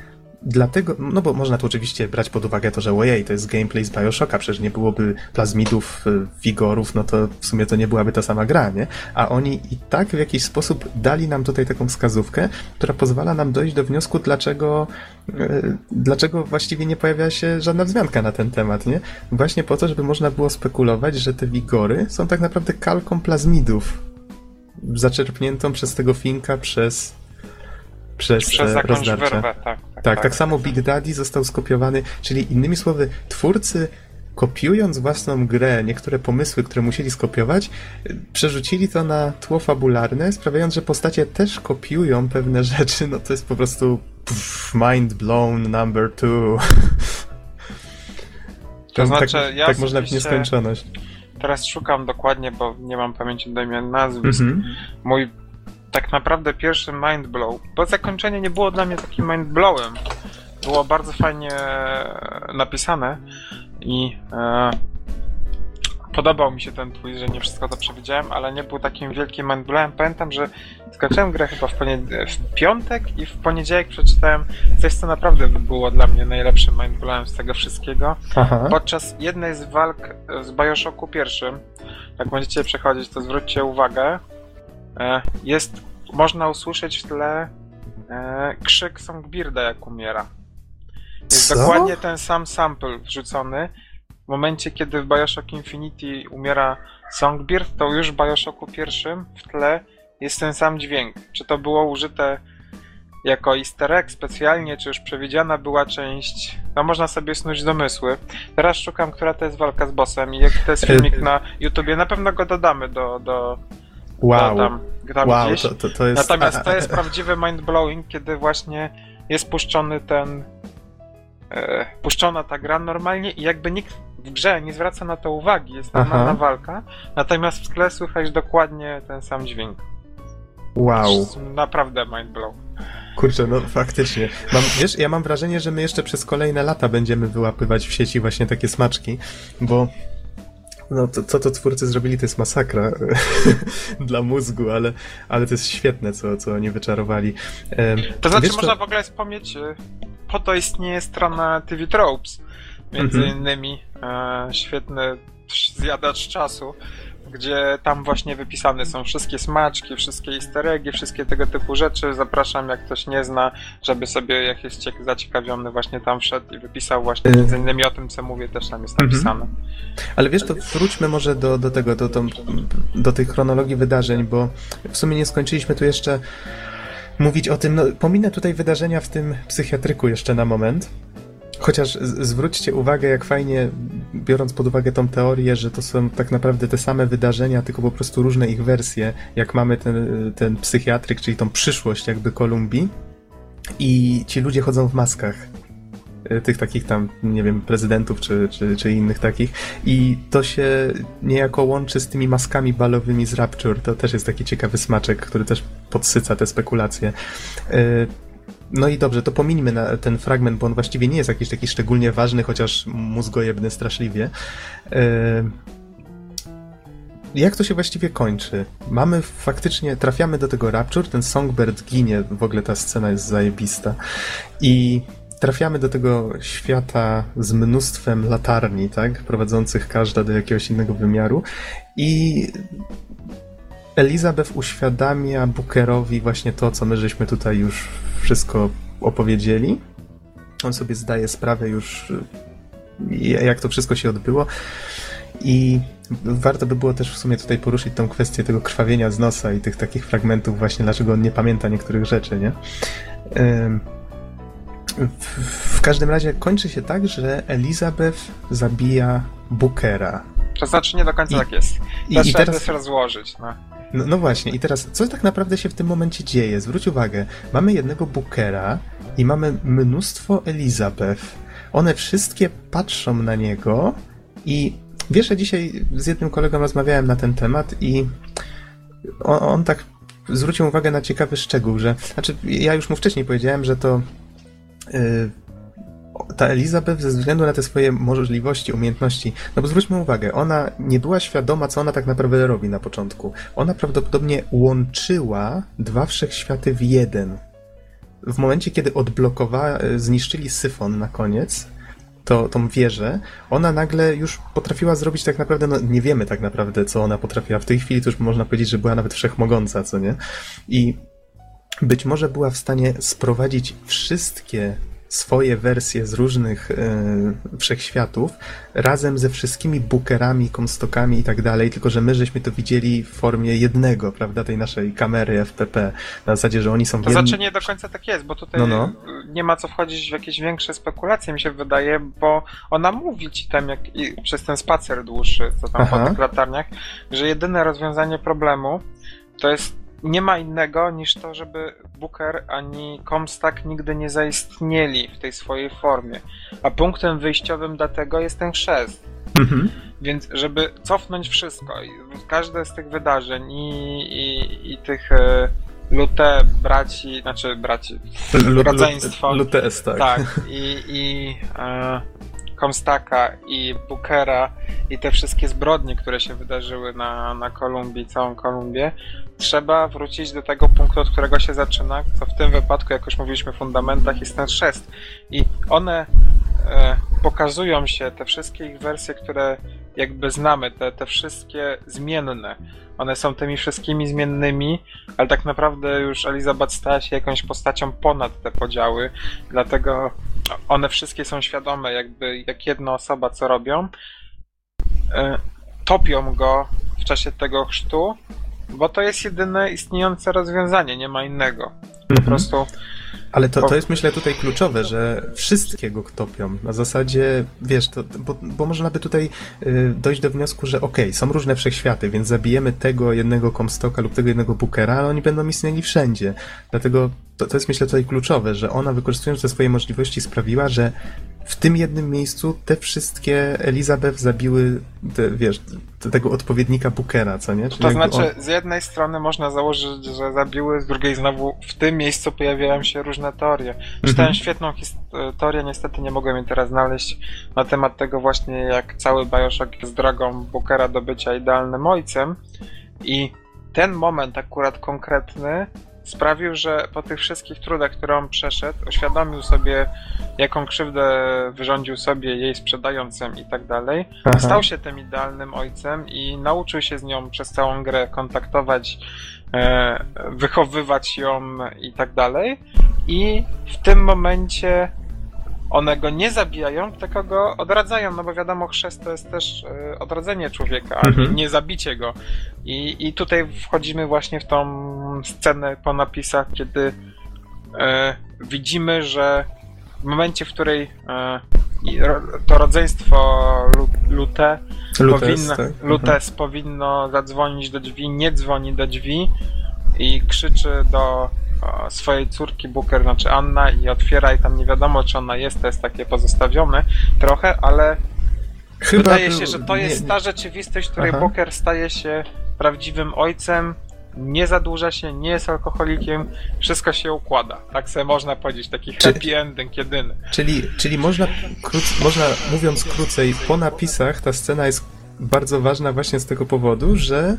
Speaker 1: dlatego, no bo można tu oczywiście brać pod uwagę to, że ojej, to jest gameplay z Bioshocka, przecież nie byłoby plazmidów, y, wigorów, no to w sumie to nie byłaby ta sama gra, nie? A oni i tak w jakiś sposób dali nam tutaj taką wskazówkę, która pozwala nam dojść do wniosku, dlaczego, yy, dlaczego właściwie nie pojawia się żadna wzmianka na ten temat, nie? Właśnie po to, żeby można było spekulować, że te wigory są tak naprawdę kalką plazmidów, zaczerpniętą przez tego Finka przez przez, przez rozdarcie. Wyrwę, tak, tak, tak, tak, tak samo Big Daddy został skopiowany, czyli innymi słowy, twórcy kopiując własną grę, niektóre pomysły, które musieli skopiować, przerzucili to na tło fabularne, sprawiając, że postacie też kopiują pewne rzeczy, no to jest po prostu pff, mind blown number two. To tak, znaczy, tak, ja tak można w nieskończoność.
Speaker 2: Teraz szukam dokładnie, bo nie mam pamięci do imion nazwisk. Mm -hmm. Mój tak naprawdę pierwszy mindblow, bo zakończenie nie było dla mnie takim mindblowem. Było bardzo fajnie napisane i e, podobał mi się ten twist, że nie wszystko to przewidziałem, ale nie był takim wielkim mindblowem. Pamiętam, że skończyłem grę chyba w, w piątek i w poniedziałek przeczytałem coś, co naprawdę było dla mnie najlepszym mindblowem z tego wszystkiego. Aha. Podczas jednej z walk z Bioshocku pierwszym, jak będziecie przechodzić, to zwróćcie uwagę, e, jest, można usłyszeć w tle e, krzyk Songbirda, jak umiera. Jest Co? dokładnie ten sam sample wrzucony w momencie, kiedy w Bioshock Infinity umiera Songbird, to już w Bioshocku pierwszym w tle jest ten sam dźwięk. Czy to było użyte jako easter egg specjalnie, czy już przewidziana była część, no można sobie snuć domysły. Teraz szukam, która to jest walka z bossem i jaki to jest filmik na YouTubie. Na pewno go dodamy do, do,
Speaker 1: wow.
Speaker 2: tam, wow, gdzieś. To, to, to jest... Natomiast to jest prawdziwy mind-blowing, kiedy właśnie jest puszczony ten e, puszczona ta gra normalnie i jakby nikt w grze nie zwraca na to uwagi, jest normalna walka, natomiast w tle słychać dokładnie ten sam dźwięk.
Speaker 1: Wow.
Speaker 2: Naprawdę mindblow.
Speaker 1: Kurczę, no faktycznie. Mam, wiesz, ja mam wrażenie, że my jeszcze przez kolejne lata będziemy wyłapywać w sieci właśnie takie smaczki, bo no to, co to twórcy zrobili, to jest masakra dla mózgu, ale, ale to jest świetne, co, co oni wyczarowali.
Speaker 2: to znaczy, wiesz, można w ogóle wspomnieć, y, po to istnieje strona TV Tropes, między mhm. innymi e, świetny zjadacz czasu, gdzie tam właśnie wypisane są wszystkie smaczki, wszystkie easter eggi, wszystkie tego typu rzeczy. Zapraszam, jak ktoś nie zna, żeby sobie, jak jest zaciekawiony, właśnie tam wszedł i wypisał właśnie y- między innymi o tym, co mówię, też tam jest napisane. Mhm.
Speaker 1: Ale wiesz, to wróćmy może do, do tego, do, do, do tej chronologii wydarzeń, bo w sumie nie skończyliśmy tu jeszcze mówić o tym, no pominę tutaj wydarzenia w tym psychiatryku jeszcze na moment, Chociaż zwróćcie uwagę, jak fajnie, biorąc pod uwagę tą teorię, że to są tak naprawdę te same wydarzenia, tylko po prostu różne ich wersje, jak mamy ten, ten psychiatryk, czyli tą przyszłość jakby Kolumbii. I ci ludzie chodzą w maskach e, tych takich tam, nie wiem, prezydentów czy, czy, czy innych takich. I to się niejako łączy z tymi maskami balowymi z Rapture, to też jest taki ciekawy smaczek, który też podsyca te spekulacje. No i dobrze, to pomińmy na ten fragment, bo on właściwie nie jest jakiś taki szczególnie ważny, chociaż mózgojebny straszliwie. E, jak to się właściwie kończy? Mamy faktycznie, trafiamy do tego Rapture, ten Songbird ginie, w ogóle ta scena jest zajebista. I trafiamy do tego świata z mnóstwem latarni, tak? Prowadzących każda do jakiegoś innego wymiaru. I Elizabeth uświadamia Bookerowi właśnie to, co my żeśmy tutaj już wszystko opowiedzieli. On sobie zdaje sprawę już, jak to wszystko się odbyło. I warto by było też w sumie tutaj poruszyć tą kwestię tego krwawienia z nosa i tych takich fragmentów właśnie, dlaczego on nie pamięta niektórych rzeczy, nie? W, każdym razie kończy się tak, że Elizabeth zabija Bookera.
Speaker 2: To znaczy nie do końca I, tak jest. I, i teraz rozłożyć. No.
Speaker 1: No, no, właśnie, i teraz, co tak naprawdę się w tym momencie dzieje? Zwróć uwagę, mamy jednego Bookera i mamy mnóstwo Elizabeth. One wszystkie patrzą na niego i wiesz, że dzisiaj z jednym kolegą rozmawiałem na ten temat i on, on tak zwrócił uwagę na ciekawy szczegół, że, znaczy, ja już mu wcześniej powiedziałem, że to yy, ta Elizabeth ze względu na te swoje możliwości, umiejętności, no bo zwróćmy uwagę, ona nie była świadoma, co ona tak naprawdę robi na początku. Ona prawdopodobnie łączyła dwa wszechświaty w jeden. W momencie, kiedy odblokowała, e, zniszczyli syfon na koniec, to, tą wieżę, ona nagle już potrafiła zrobić tak naprawdę, no nie wiemy tak naprawdę, co ona potrafiła. W tej chwili to już można powiedzieć, że była nawet wszechmogąca, co nie? I być może była w stanie sprowadzić wszystkie swoje wersje z różnych e, wszechświatów razem ze wszystkimi bookerami, komstokami i tak dalej, tylko że my żeśmy to widzieli w formie jednego, prawda, tej naszej kamery FPP, na zasadzie, że oni są...
Speaker 2: To znaczy nie do końca tak jest, bo tutaj no, no. nie ma co wchodzić w jakieś większe spekulacje, mi się wydaje, bo ona mówi ci tam, jak przez ten spacer dłuższy, co tam Aha. po tych latarniach, że jedyne rozwiązanie problemu to jest nie ma innego niż to, żeby Booker ani Comstock nigdy nie zaistnieli w tej swojej formie. A punktem wyjściowym dla tego jest ten chrzest. Mhm. Więc żeby cofnąć wszystko, każde z tych wydarzeń i, i, i tych e, Lute braci, znaczy braci, rodzeństwo.
Speaker 1: Lutes, tak.
Speaker 2: Tak, i, i e, Comstaka i Bookera i te wszystkie zbrodnie, które się wydarzyły na, na Kolumbii, całą Kolumbię, trzeba wrócić do tego punktu, od którego się zaczyna, co w tym wypadku, jak już mówiliśmy fundamentach, jest ten chrzest. I one e, pokazują się, te wszystkie ich wersje, które jakby znamy, te, te wszystkie zmienne, one są tymi wszystkimi zmiennymi, ale tak naprawdę już Elizabeth stała się jakąś postacią ponad te podziały, dlatego one wszystkie są świadome, jakby jak jedna osoba co robią. E, topią go w czasie tego chrztu, bo to jest jedyne istniejące rozwiązanie, nie ma innego. Po mhm. prostu
Speaker 1: ale to, to jest myślę tutaj kluczowe, że wszystkiego topią. Na zasadzie, wiesz, to, bo, bo można by tutaj y, dojść do wniosku, że okej, okay, są różne wszechświaty, więc zabijemy tego jednego Comstocka lub tego jednego Bookera, ale oni będą istnieli wszędzie. Dlatego to, to jest myślę tutaj kluczowe, że ona wykorzystując te swoje możliwości sprawiła, że w tym jednym miejscu te wszystkie Elizabeth zabiły, te, wiesz, tego odpowiednika Bookera, co nie?
Speaker 2: Czyli to znaczy, on... z jednej strony można założyć, że zabiły, z drugiej znowu w tym miejscu pojawiają się różne teorie. Czytałem mhm. świetną historię, niestety nie mogłem jej teraz znaleźć, na temat tego właśnie, jak cały Bioshock jest drogą Bookera do bycia idealnym ojcem i ten moment akurat konkretny sprawił, że po tych wszystkich trudach, które on przeszedł, uświadomił sobie, jaką krzywdę wyrządził sobie jej sprzedając i tak dalej. Aha. Stał się tym idealnym ojcem i nauczył się z nią przez całą grę kontaktować, e, wychowywać ją i tak dalej. I w tym momencie one go nie zabijają, tylko go odradzają, no bo wiadomo, chrzest to jest też y, odradzenie człowieka, a mhm. nie zabicie go. I, I tutaj wchodzimy właśnie w tą scenę po napisach, kiedy y, widzimy, że w momencie, w której y, to rodzeństwo Lute Lutes, powinno, tak? Lutes mhm. powinno zadzwonić do drzwi, nie dzwoni do drzwi i krzyczy do swojej córki Booker, znaczy Anna i otwiera i tam nie wiadomo czy ona jest, to jest takie pozostawione trochę, ale Chyba wydaje się, że to jest nie, ta rzeczywistość, w której Aha. Booker staje się prawdziwym ojcem, nie zadłuża się, nie jest alkoholikiem, wszystko się układa. Tak sobie można powiedzieć, taki happy ending jedyny.
Speaker 1: Czyli, czyli można, króc, można, mówiąc krócej, po napisach ta scena jest bardzo ważna właśnie z tego powodu, że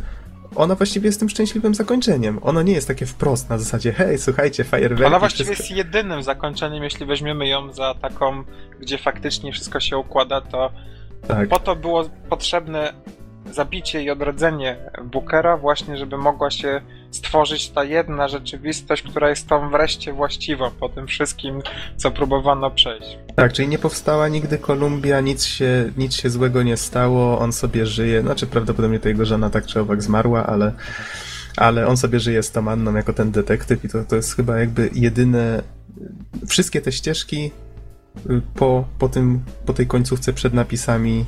Speaker 1: ona właściwie jest tym szczęśliwym zakończeniem. Ono nie jest takie wprost na zasadzie, hej, słuchajcie, fajerwerki.
Speaker 2: Ona właściwie wszystko... jest jedynym zakończeniem, jeśli weźmiemy ją za taką, gdzie faktycznie wszystko się układa, to tak. po to było potrzebne zabicie i odrodzenie Bookera właśnie, żeby mogła się stworzyć ta jedna rzeczywistość, która jest tą wreszcie właściwą po tym wszystkim, co próbowano przejść.
Speaker 1: Tak, czyli nie powstała nigdy Kolumbia, nic się, nic się złego nie stało, on sobie żyje, znaczy prawdopodobnie to jego żona tak czy owak zmarła, ale ale on sobie żyje z tą Anną jako ten detektyw i to, to jest chyba jakby jedyne wszystkie te ścieżki y, po, po, tym, po tej końcówce przed napisami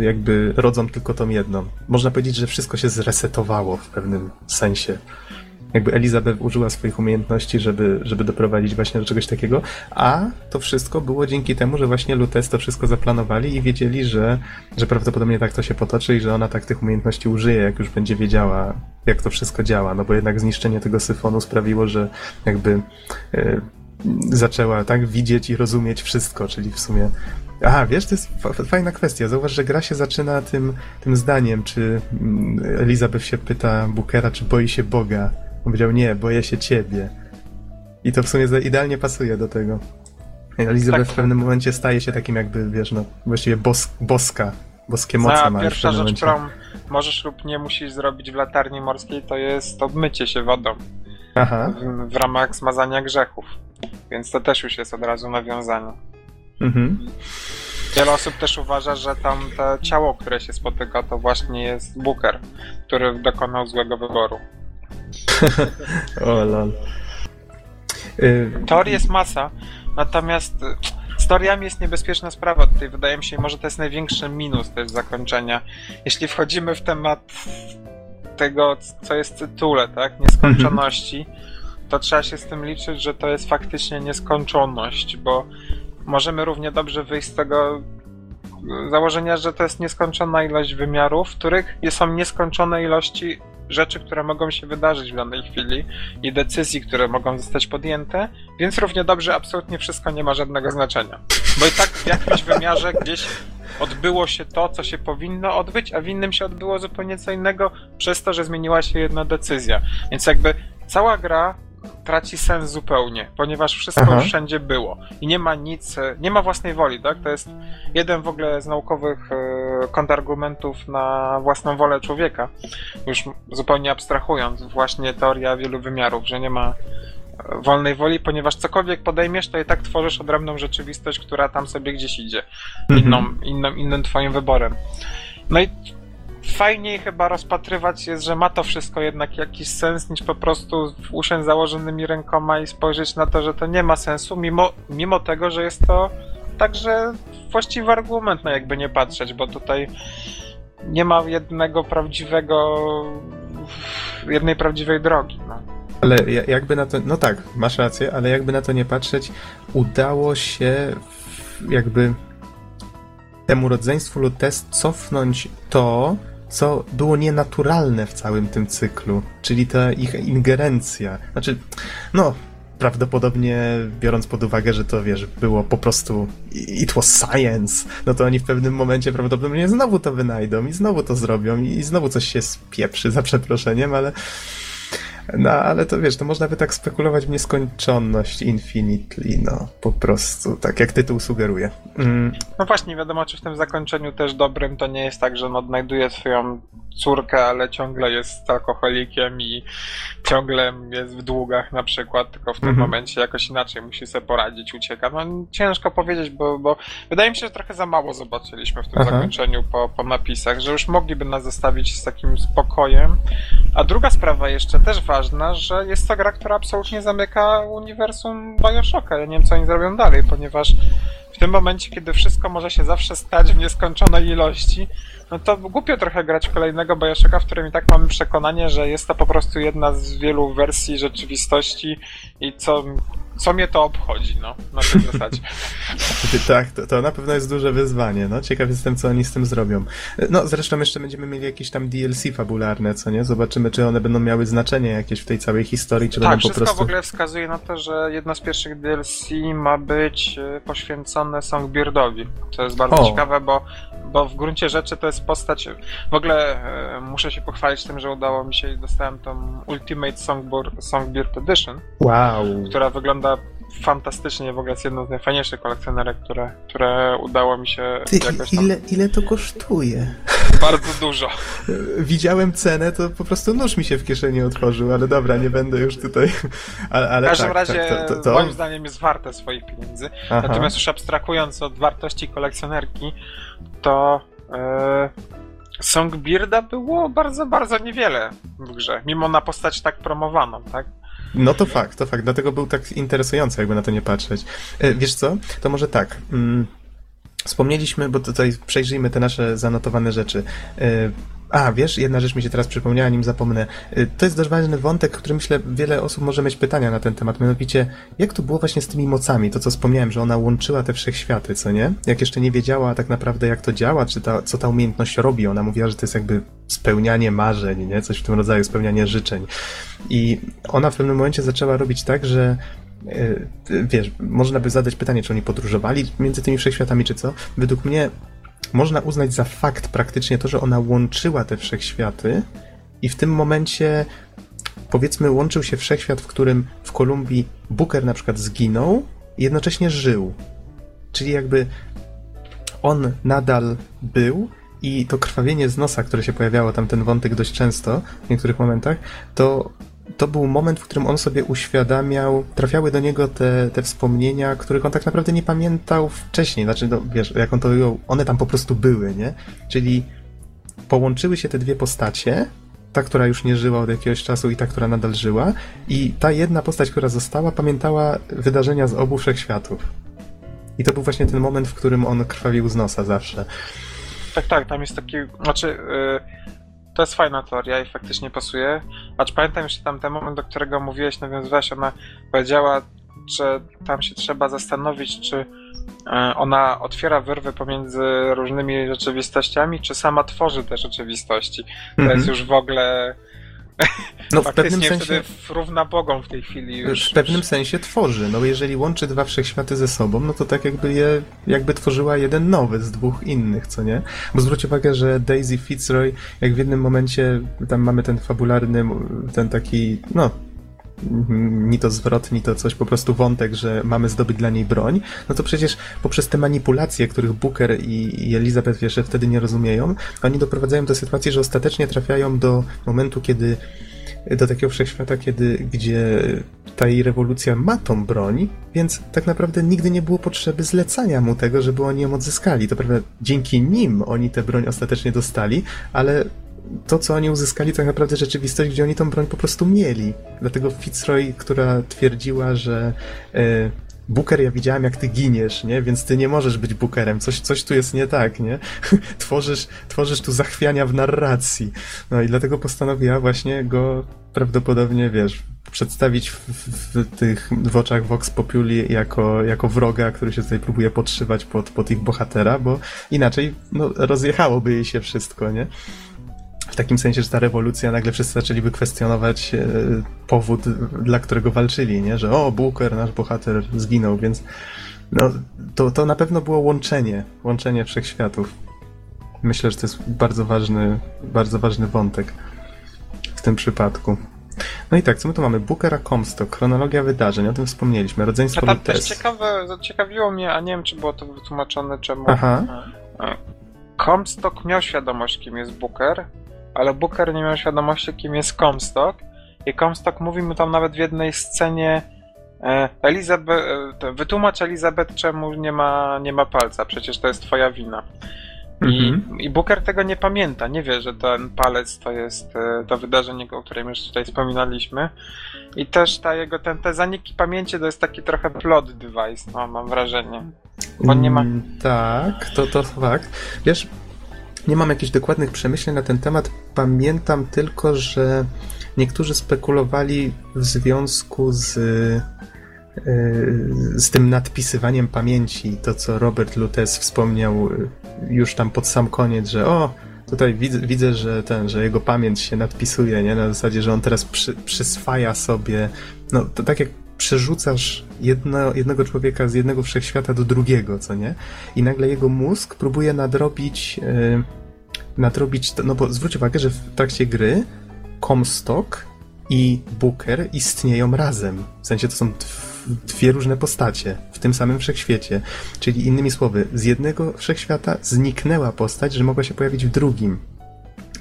Speaker 1: jakby rodzą tylko tą jedną. Można powiedzieć, że wszystko się zresetowało w pewnym sensie. Jakby Elizabeth użyła swoich umiejętności, żeby, żeby doprowadzić właśnie do czegoś takiego, a to wszystko było dzięki temu, że właśnie Lutes to wszystko zaplanowali i wiedzieli, że, że prawdopodobnie tak to się potoczy i że ona tak tych umiejętności użyje, jak już będzie wiedziała, jak to wszystko działa, no bo jednak zniszczenie tego syfonu sprawiło, że jakby e, zaczęła tak widzieć i rozumieć wszystko, czyli w sumie Aha, wiesz, to jest fajna kwestia. Zauważ, że gra się zaczyna tym, tym zdaniem, czy mm, Elizabeth się pyta Bookera, czy boi się Boga. On powiedział, nie, boję się ciebie. I to w sumie idealnie pasuje do tego. Elizabeth tak. w pewnym momencie staje się takim jakby, wiesz, no, właściwie bos, boska. Boskie moce ma
Speaker 2: Pierwsza rzecz, momencie. którą możesz lub nie musisz zrobić w latarni morskiej, to jest obmycie się wodą. Aha. W, w ramach zmazania grzechów. Więc to też już jest od razu nawiązanie. Mhm. Wiele osób też uważa, że tam to ciało, które się spotyka, to właśnie jest Booker, który dokonał złego wyboru.
Speaker 1: o lol.
Speaker 2: Y, Teorii jest masa, natomiast z teoriami jest niebezpieczna sprawa. Tutaj wydaje mi się, może to jest największy minus też zakończenia. Jeśli wchodzimy w temat tego, co jest w tytule, tak? Nieskończoności, to trzeba się z tym liczyć, że to jest faktycznie nieskończoność, bo możemy równie dobrze wyjść z tego założenia, że to jest nieskończona ilość wymiarów, w których są nieskończone ilości rzeczy, które mogą się wydarzyć w danej chwili i decyzji, które mogą zostać podjęte, więc równie dobrze absolutnie wszystko nie ma żadnego znaczenia. Bo i tak w jakimś wymiarze gdzieś odbyło się to, co się powinno odbyć, a w innym się odbyło zupełnie co innego przez to, że zmieniła się jedna decyzja. Więc jakby cała gra traci sens zupełnie, ponieważ wszystko Aha. wszędzie było i nie ma nic, nie ma własnej woli, tak? To jest jeden w ogóle z naukowych e, kontrargumentów na własną wolę człowieka, już zupełnie abstrahując, właśnie teoria wielu wymiarów, że nie ma e, wolnej woli, ponieważ cokolwiek podejmiesz, to i tak tworzysz odrębną rzeczywistość, która tam sobie gdzieś idzie, mhm. inną, inną, innym twoim wyborem. No i fajniej chyba rozpatrywać jest, że ma to wszystko jednak jakiś sens, niż po prostu usiąść założonymi rękoma i spojrzeć na to, że to nie ma sensu, mimo, mimo tego, że jest to także właściwy argument, no jakby nie patrzeć, bo tutaj nie ma jednego prawdziwego, jednej prawdziwej drogi. No.
Speaker 1: Ale jakby na to, no tak, masz rację, ale jakby na to nie patrzeć, udało się jakby temu rodzeństwu Lutes cofnąć to, co było nienaturalne w całym tym cyklu, czyli ta ich ingerencja. Znaczy, no, prawdopodobnie biorąc pod uwagę, że to wiesz, było po prostu it was science, no to oni w pewnym momencie prawdopodobnie znowu to wynajdą i znowu to zrobią i znowu coś się spieprzy za przeproszeniem, ale no, ale to wiesz, to można by tak spekulować w nieskończoność Infinitely, no, po prostu, tak jak tytuł sugeruje.
Speaker 2: Mm. No właśnie, wiadomo, czy w tym zakończeniu też dobrym to nie jest tak, że on odnajduje swoją córkę, ale ciągle jest alkoholikiem i ciągle jest w długach na przykład, tylko w tym mhm. momencie jakoś inaczej musi sobie poradzić, ucieka. No ciężko powiedzieć, bo, bo wydaje mi się, że trochę za mało zobaczyliśmy w tym Aha. zakończeniu po, po napisach, że już mogliby nas zostawić z takim spokojem. A druga sprawa jeszcze też ważna, że jest to gra, która absolutnie zamyka uniwersum Bioshocka. Ja nie wiem, co oni zrobią dalej, ponieważ w tym momencie, kiedy wszystko może się zawsze stać w nieskończonej ilości, no to głupio trochę grać kolejnego Bioshocka, w którym i tak mamy przekonanie, że jest to po prostu jedna z wielu wersji rzeczywistości i co co mnie to obchodzi, no, na tej zasadzie.
Speaker 1: tak, to, to na pewno jest duże wyzwanie, no, ciekaw jestem, co oni z tym zrobią. No, zresztą jeszcze będziemy mieli jakieś tam DLC fabularne, co nie? Zobaczymy, czy one będą miały znaczenie jakieś w tej całej historii, czy
Speaker 2: tak,
Speaker 1: będą
Speaker 2: po
Speaker 1: prostu...
Speaker 2: w ogóle wskazuje na to, że jedno z pierwszych DLC ma być e, poświęcone Songbirdowi. To jest bardzo o. ciekawe, bo, bo w gruncie rzeczy to jest postać... W ogóle e, muszę się pochwalić tym, że udało mi się i dostałem tą Ultimate Songbird, Songbird Edition.
Speaker 1: Wow.
Speaker 2: Która wygląda wygląda fantastycznie, w ogóle jest jedną z najfajniejszych kolekcjonerek, które, które udało mi się
Speaker 1: Ty, jakoś tam... ile, ile to kosztuje?
Speaker 2: Bardzo dużo.
Speaker 1: Widziałem cenę, to po prostu nóż mi się w kieszeni otworzył, ale dobra, nie będę już tutaj... Ale, ale
Speaker 2: w każdym
Speaker 1: tak,
Speaker 2: razie,
Speaker 1: tak,
Speaker 2: to, to, to... moim zdaniem jest warte swoich pieniędzy. Aha. Natomiast już abstrahując od wartości kolekcjonerki, to... Yy... Songbirda było bardzo, bardzo niewiele w grze, mimo na postać tak promowaną, tak?
Speaker 1: No to fakt, to fakt. Dlatego był tak interesujący, jakby na to nie patrzeć. E, wiesz co? To może tak. Mm, wspomnieliśmy, bo tutaj przejrzyjmy te nasze zanotowane rzeczy. A, wiesz, jedna rzecz mi się teraz przypomniała, nim zapomnę. Y, to jest dość ważny wątek, który myślę wiele osób może mieć pytania na ten temat. Mianowicie, jak to było właśnie z tymi mocami? To, co wspomniałem, że ona łączyła te wszechświaty, co nie? Jak jeszcze nie wiedziała tak naprawdę, jak to działa, czy ta, co ta umiejętność robi. Ona mówiła, że to jest jakby spełnianie marzeń, nie? Coś w tym rodzaju, spełnianie życzeń. I ona w pewnym momencie zaczęła robić tak, że y, wiesz, można by zadać pytanie, czy oni podróżowali między tymi wszechświatami, czy co. Według mnie można uznać za fakt praktycznie to, że ona łączyła te wszechświaty i w tym momencie powiedzmy łączył się wszechświat, w którym w Kolumbii Booker na przykład zginął i jednocześnie żył. Czyli jakby on nadal był i to krwawienie z nosa, które się pojawiało, tam ten wątek dość często w niektórych momentach, to to był moment, w którym on sobie uświadamiał, trafiały do niego te, te wspomnienia, których on tak naprawdę nie pamiętał wcześniej. Znaczy, no, wiesz, jak on to wyjął, one tam po prostu były, nie? Czyli połączyły się te dwie postacie, ta, która już nie żyła od jakiegoś czasu i ta, która nadal żyła, i ta jedna postać, która została, pamiętała wydarzenia z obu wszechświatów. I to był właśnie ten moment, w którym on krwawił z nosa zawsze.
Speaker 2: Tak, tak, tam jest taki, znaczy... Yy to jest fajna teoria i faktycznie pasuje. Acz pamiętam jeszcze tam ten moment, do którego mówiłeś, nawiązywałeś, ona powiedziała, że tam się trzeba zastanowić, czy e, ona otwiera wyrwy pomiędzy różnymi rzeczywistościami, czy sama tworzy te rzeczywistości. To -hmm. jest już w ogóle no w pewnym sensie równa Bogom w tej chwili już.
Speaker 1: W pewnym sensie tworzy, no jeżeli łączy dwa wszechświaty ze sobą, no to tak jakby je, jakby tworzyła jeden nowy z dwóch innych, co nie? Bo zwróć uwagę, że Daisy Fitzroy, jak w jednym momencie tam mamy ten fabularny, ten taki, no ni to zwrot, ni to coś, po prostu wątek, że mamy zdobyć dla niej broń, no to przecież poprzez te manipulacje, których Booker i, i Elizabeth jeszcze wtedy nie rozumieją, oni doprowadzają do sytuacji, że ostatecznie trafiają do momentu, kiedy do takiego wszechświata, kiedy, gdzie ta jej rewolucja ma tą broń, więc tak naprawdę nigdy nie było potrzeby zlecania mu tego, żeby oni ją odzyskali. To prawda, dzięki nim oni tę broń ostatecznie dostali, ale to, co oni uzyskali, tak naprawdę rzeczywistość, gdzie oni tą broń po prostu mieli. Dlatego Fitzroy, która twierdziła, że e, Booker, ja widziałem, jak ty giniesz, nie? Więc ty nie możesz być Bookerem. Coś, coś tu jest nie tak, nie? tworzysz, tworzysz tu zachwiania w narracji. No i dlatego postanowiła właśnie go prawdopodobnie, wiesz, przedstawić w, w, w, tych w oczach Vox Populi jako, jako wroga, który się tutaj próbuje podszywać pod, pod ich bohatera, bo inaczej no, rozjechałoby jej się wszystko, nie? W takim sensie, że ta rewolucja nagle wszyscy zaczęliby kwestionować e, powód, dla którego walczyli, nie? Że o, Booker, nasz bohater, zginął, więc no, to, to na pewno było łączenie, łączenie wszechświatów. Myślę, że to jest bardzo ważny, bardzo ważny wątek w tym przypadku. No i tak, co my tu mamy? Bookera Comstock, chronologia wydarzeń, o tym wspomnieliśmy, rodzeństwo
Speaker 2: A tam też ciekawe, zaciekawiło mnie, a nie wiem, czy było to wytłumaczone, czemu... Aha. E, Comstock miał świadomość, kim jest Booker, ale Booker nie miał świadomości, kim jest Comstock. I Comstock mówi mu tam nawet w jednej scenie e, Elizabeth, e, wytłumacz Elizabeth, czemu nie ma, nie ma palca, przecież to jest twoja wina. I, mhm. I Booker tego nie pamięta, nie wie, że ten palec to jest e, to wydarzenie, o którym już tutaj wspominaliśmy. I też ta jego, ten, te zaniki pamięci to jest taki trochę plot device, no, mam wrażenie. Bo nie ma... Mm,
Speaker 1: tak, to, to fakt. Wiesz, nie mam jakichś dokładnych przemyśleń na ten temat. Pamiętam tylko, że niektórzy spekulowali w związku z, e, z tym nadpisywaniem pamięci. To, co Robert Lutes wspomniał e, już tam pod sam koniec, że o, tutaj widzę, widzę że ten, że jego pamięć się nadpisuje, nie? Na zasadzie, że on teraz przy, przyswaja sobie, no to tak jak przerzucasz jedno, jednego człowieka z jednego wszechświata do drugiego, co nie? I nagle jego mózg próbuje nadrobić, yy, nadrobić, no bo zwróć uwagę, że w trakcie gry Comstock i Booker istnieją razem. W sensie to są dwie różne postacie w tym samym wszechświecie. Czyli innymi słowy, z jednego wszechświata zniknęła postać, że mogła się pojawić w drugim.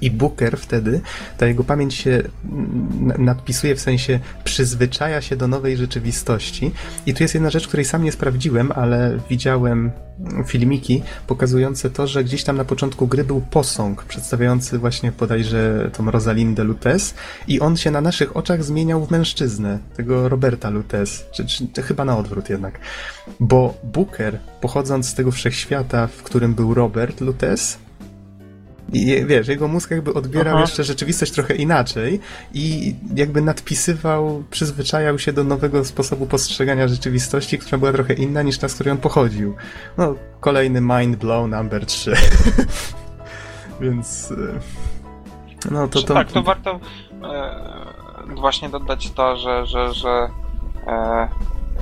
Speaker 1: I Booker wtedy, ta jego pamięć się nadpisuje, w sensie przyzwyczaja się do nowej rzeczywistości. I tu jest jedna rzecz, której sam nie sprawdziłem, ale widziałem filmiki pokazujące to, że gdzieś tam na początku gry był posąg przedstawiający właśnie bodajże tą Rosalindę Lutes i on się na naszych oczach zmieniał w mężczyznę, tego Roberta Lutes, czy, czy chyba na odwrót jednak. Bo Booker, pochodząc z tego wszechświata, w którym był Robert Lutes, i wiesz, jego mózg jakby odbierał Aha. jeszcze rzeczywistość trochę inaczej i jakby nadpisywał, przyzwyczajał się do nowego sposobu postrzegania rzeczywistości, która była trochę inna niż ta, z której on pochodził. No, kolejny mind blow number 3. Więc... E, no to... to...
Speaker 2: Tak, to warto e, właśnie dodać to, że, że, że e,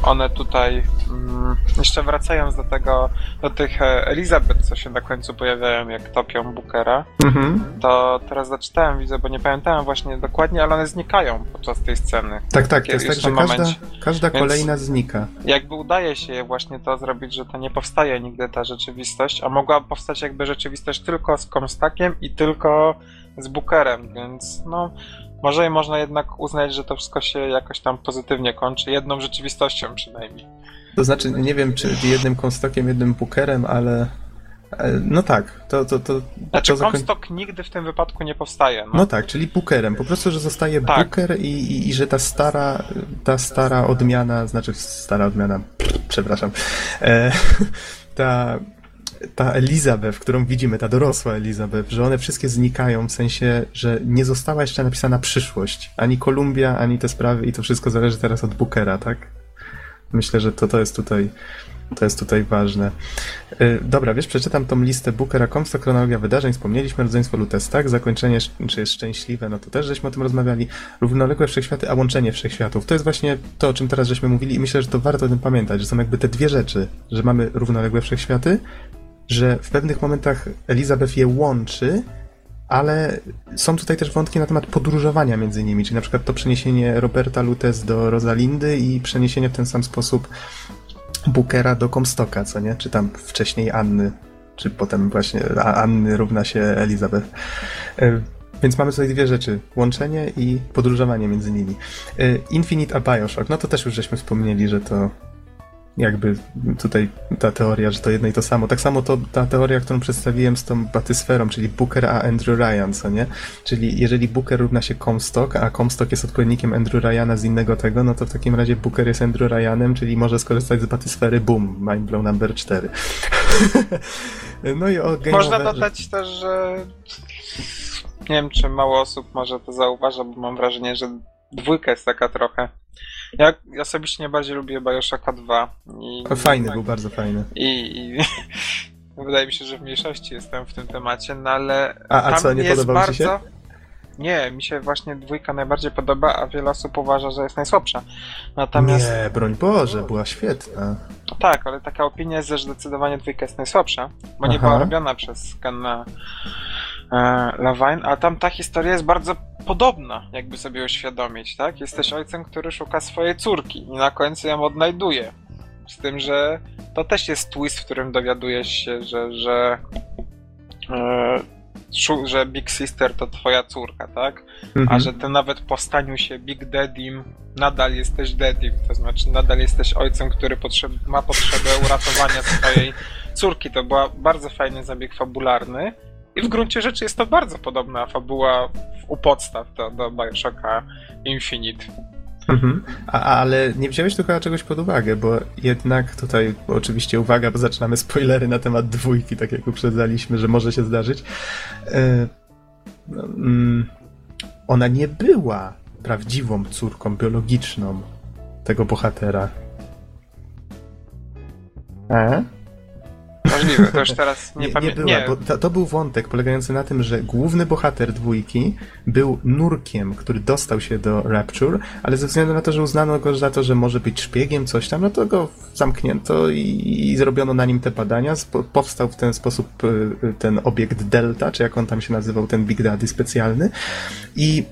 Speaker 2: one tutaj mm, jeszcze wracając do tego, do tych e, Elizabeth, co się na końcu pojawiają, jak topią Bookera, mhm. to teraz zaczytałem, widzę, bo nie pamiętałem właśnie dokładnie, ale one znikają podczas tej sceny.
Speaker 1: Tak, tak, to jest tak, że każda, każda kolejna znika.
Speaker 2: Jakby udaje się właśnie to zrobić, że to nie powstaje nigdy ta rzeczywistość, a mogła powstać jakby rzeczywistość tylko z Comstackiem i tylko z Bookerem, więc no może można jednak uznać, że to wszystko się jakoś tam pozytywnie kończy, jedną rzeczywistością przynajmniej.
Speaker 1: To znaczy, nie wiem, czy jednym Comstockiem, jednym Bookerem, ale e, no tak, to... to, to
Speaker 2: znaczy, to Comstock nigdy w tym wypadku nie powstaje.
Speaker 1: No, no tak, czyli Bookerem. Po prostu, że zostaje tak. Booker i, i, i, że ta stara, ta stara odmiana, znaczy stara odmiana, przepraszam, e, ta ta Elizabeth, którą widzimy, ta dorosła Elizabeth, że one wszystkie znikają, w sensie, że nie została jeszcze napisana przyszłość. Ani Kolumbia, ani te sprawy i to wszystko zależy teraz od Bookera, tak? Myślę, że to, to jest tutaj to jest tutaj ważne. Y, dobra, wiesz, przeczytam tą listę Bookera Comstock, chronologia wydarzeń, wspomnieliśmy, rodzeństwo Lutes, tak? Zakończenie, czy jest szczęśliwe, no to też żeśmy o tym rozmawiali. Równoległe wszechświaty, a łączenie wszechświatów. To jest właśnie to, o czym teraz żeśmy mówili i myślę, że to warto o tym pamiętać, że są jakby te dwie rzeczy, że mamy równoległe wszechświaty, że w pewnych momentach Elizabeth je łączy, ale są tutaj też wątki na temat podróżowania między nimi, czyli na przykład to przeniesienie Roberta Lutes do Rosalindy i przeniesienie w ten sam sposób Bookera do Comstocka, co nie? Czy tam wcześniej Anny, czy potem właśnie Anny równa się Elizabeth. E, więc mamy tutaj dwie rzeczy. Łączenie i podróżowanie między nimi. E, Infinite a Bioshock. No to też już żeśmy wspomnieli, że to jakby tutaj ta teoria, że to jedno i to samo. Tak samo to ta teoria, którą przedstawiłem z tą batysferą, czyli Booker a Andrew Ryan, co nie? Czyli jeżeli Booker równa się Comstock, a Comstock jest odpowiednikiem Andrew Ryana z innego tego, no to w takim razie Booker jest Andrew Ryanem, czyli może skorzystać z batysfery, boom, mindblow number 4.
Speaker 2: no i o Można over... dodać też, że nie wiem, czy mało osób może to zauważa, bo mam wrażenie, że dwójka jest taka trochę ja osobiście najbardziej lubię Bioshocka 2.
Speaker 1: I, fajny, tak, był bardzo fajny.
Speaker 2: I, i wydaje mi się, że w mniejszości jestem w tym temacie, no ale.
Speaker 1: A, a co, nie podobał bardzo... ci się?
Speaker 2: Nie, mi się właśnie dwójka najbardziej podoba, a wiele osób uważa, że jest najsłabsza. Natomiast...
Speaker 1: Nie, broń Boże, była świetna.
Speaker 2: Tak, ale taka opinia jest, że zdecydowanie dwójka jest najsłabsza, bo Aha. nie była robiona przez Kenna e, Levine, a tam ta historia jest bardzo podobna, jakby sobie uświadomić, tak? Jesteś ojcem, który szuka swojej córki i na końcu ją odnajduje. Z tym, że to też jest twist, w którym dowiadujesz się, że, że, e, że Big Sister to twoja córka, tak? Mhm. A że ty nawet po staniu się Big Daddym nadal jesteś Daddym, to znaczy nadal jesteś ojcem, który potrzeb ma potrzebę uratowania swojej córki. To był bardzo fajny zabieg fabularny. I w gruncie rzeczy jest to bardzo podobna fabuła u podstaw do, do Bioshocka Infinite.
Speaker 1: Mhm. A, ale nie wziąłeś tu chyba czegoś pod uwagę, bo jednak tutaj oczywiście uwaga, bo zaczynamy spoilery na temat dwójki, tak jak uprzedzaliśmy, że może się zdarzyć. Yy, yy, ona nie była prawdziwą córką biologiczną tego bohatera.
Speaker 2: E? Możliwe, to już teraz nie, nie pamiętam.
Speaker 1: Nie, była, bo to, to, był wątek polegający na tym, że główny bohater dwójki był nurkiem, który dostał się do Rapture, ale ze względu na to, że uznano go za to, że może być szpiegiem, coś tam, no to go zamknięto i, i zrobiono na nim te badania. Powstał w ten sposób y, y, ten obiekt Delta, czy jak on tam się nazywał, ten Big Daddy specjalny. I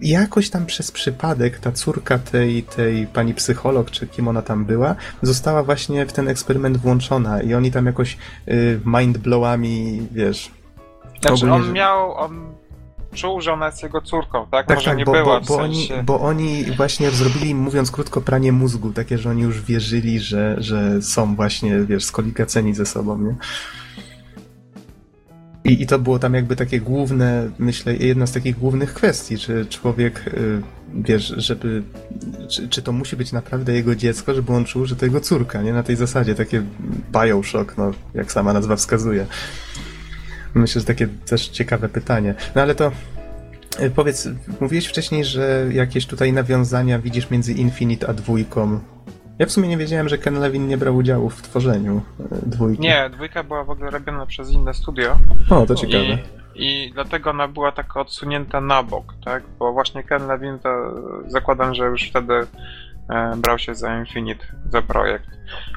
Speaker 1: jakoś tam przez przypadek ta córka tej, tej pani psycholog, czy kim ona tam była, została właśnie w ten eksperyment włączona i oni tam jakoś y, mindblowami, wiesz...
Speaker 2: Znaczy ogólnie, on miał... On czuł, że ona jest jego córką, tak? tak Może tak, nie bo, była,
Speaker 1: bo, bo, sensie... oni, bo oni właśnie zrobili, mówiąc krótko, pranie mózgu, takie, że oni już wierzyli, że, że są właśnie, wiesz, skolikaceni ze sobą, nie? I, I to było tam jakby takie główne, myślę, jedna z takich głównych kwestii, czy człowiek, y, wiesz, żeby, czy, czy to musi być naprawdę jego dziecko, żeby on czuł, że to jego córka, nie? Na tej zasadzie, takie bioshock, no, jak sama nazwa wskazuje. Myślę, że takie też ciekawe pytanie. No ale to y, Powiedz, mówiłeś wcześniej, że jakieś tutaj nawiązania widzisz między Infinite a dwójką. Ja w sumie nie wiedziałem, że Ken Levin nie brał udziału w tworzeniu e, dwójki.
Speaker 2: Nie, dwójka była w ogóle robiona przez inne studio.
Speaker 1: O, to ciekawe. I,
Speaker 2: I, dlatego ona była taka odsunięta na bok, tak? Bo właśnie Ken Levin to zakładam, że już wtedy e, brał się za Infinite, za projekt.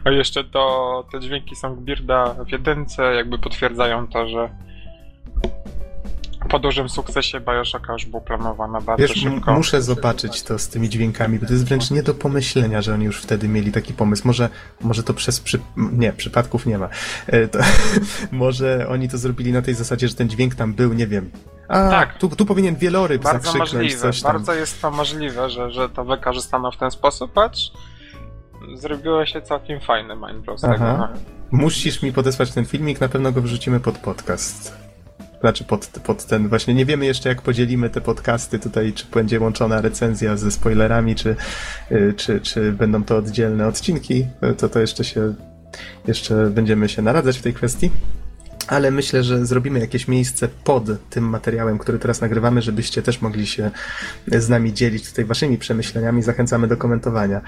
Speaker 2: A jeszcze to te dźwięki są Birda w jedynce, jakby potwierdzają to, że po dużym sukcesie Bioshocka już był planowana bardzo Wiesz, szybko.
Speaker 1: muszę zobaczyć to z tymi dźwiękami, bo to jest wręcz nie do pomyślenia, że oni już wtedy mieli taki pomysł. Może, może to przez... Przy... Nie, przypadków nie ma. E, to, może oni to zrobili na tej zasadzie, że ten dźwięk tam był, nie wiem, a, tak. tu, tu powinien wieloryb bardzo zakrzyknąć możliwe, coś
Speaker 2: tam. Bardzo jest to możliwe, że, że to wykorzystano w ten sposób, patrz, zrobiło się całkiem fajny Minecraft. No.
Speaker 1: Musisz mi podesłać ten filmik, na pewno go wrzucimy pod podcast. Znaczy pod, pod ten właśnie, nie wiemy jeszcze jak podzielimy te podcasty tutaj, czy będzie łączona recenzja ze spoilerami, czy, y, czy, czy będą to oddzielne odcinki, to to jeszcze się jeszcze będziemy się naradzać w tej kwestii. Ale myślę, że zrobimy jakieś miejsce pod tym materiałem, który teraz nagrywamy, żebyście też mogli się z nami dzielić tutaj waszymi przemyśleniami. Zachęcamy do komentowania.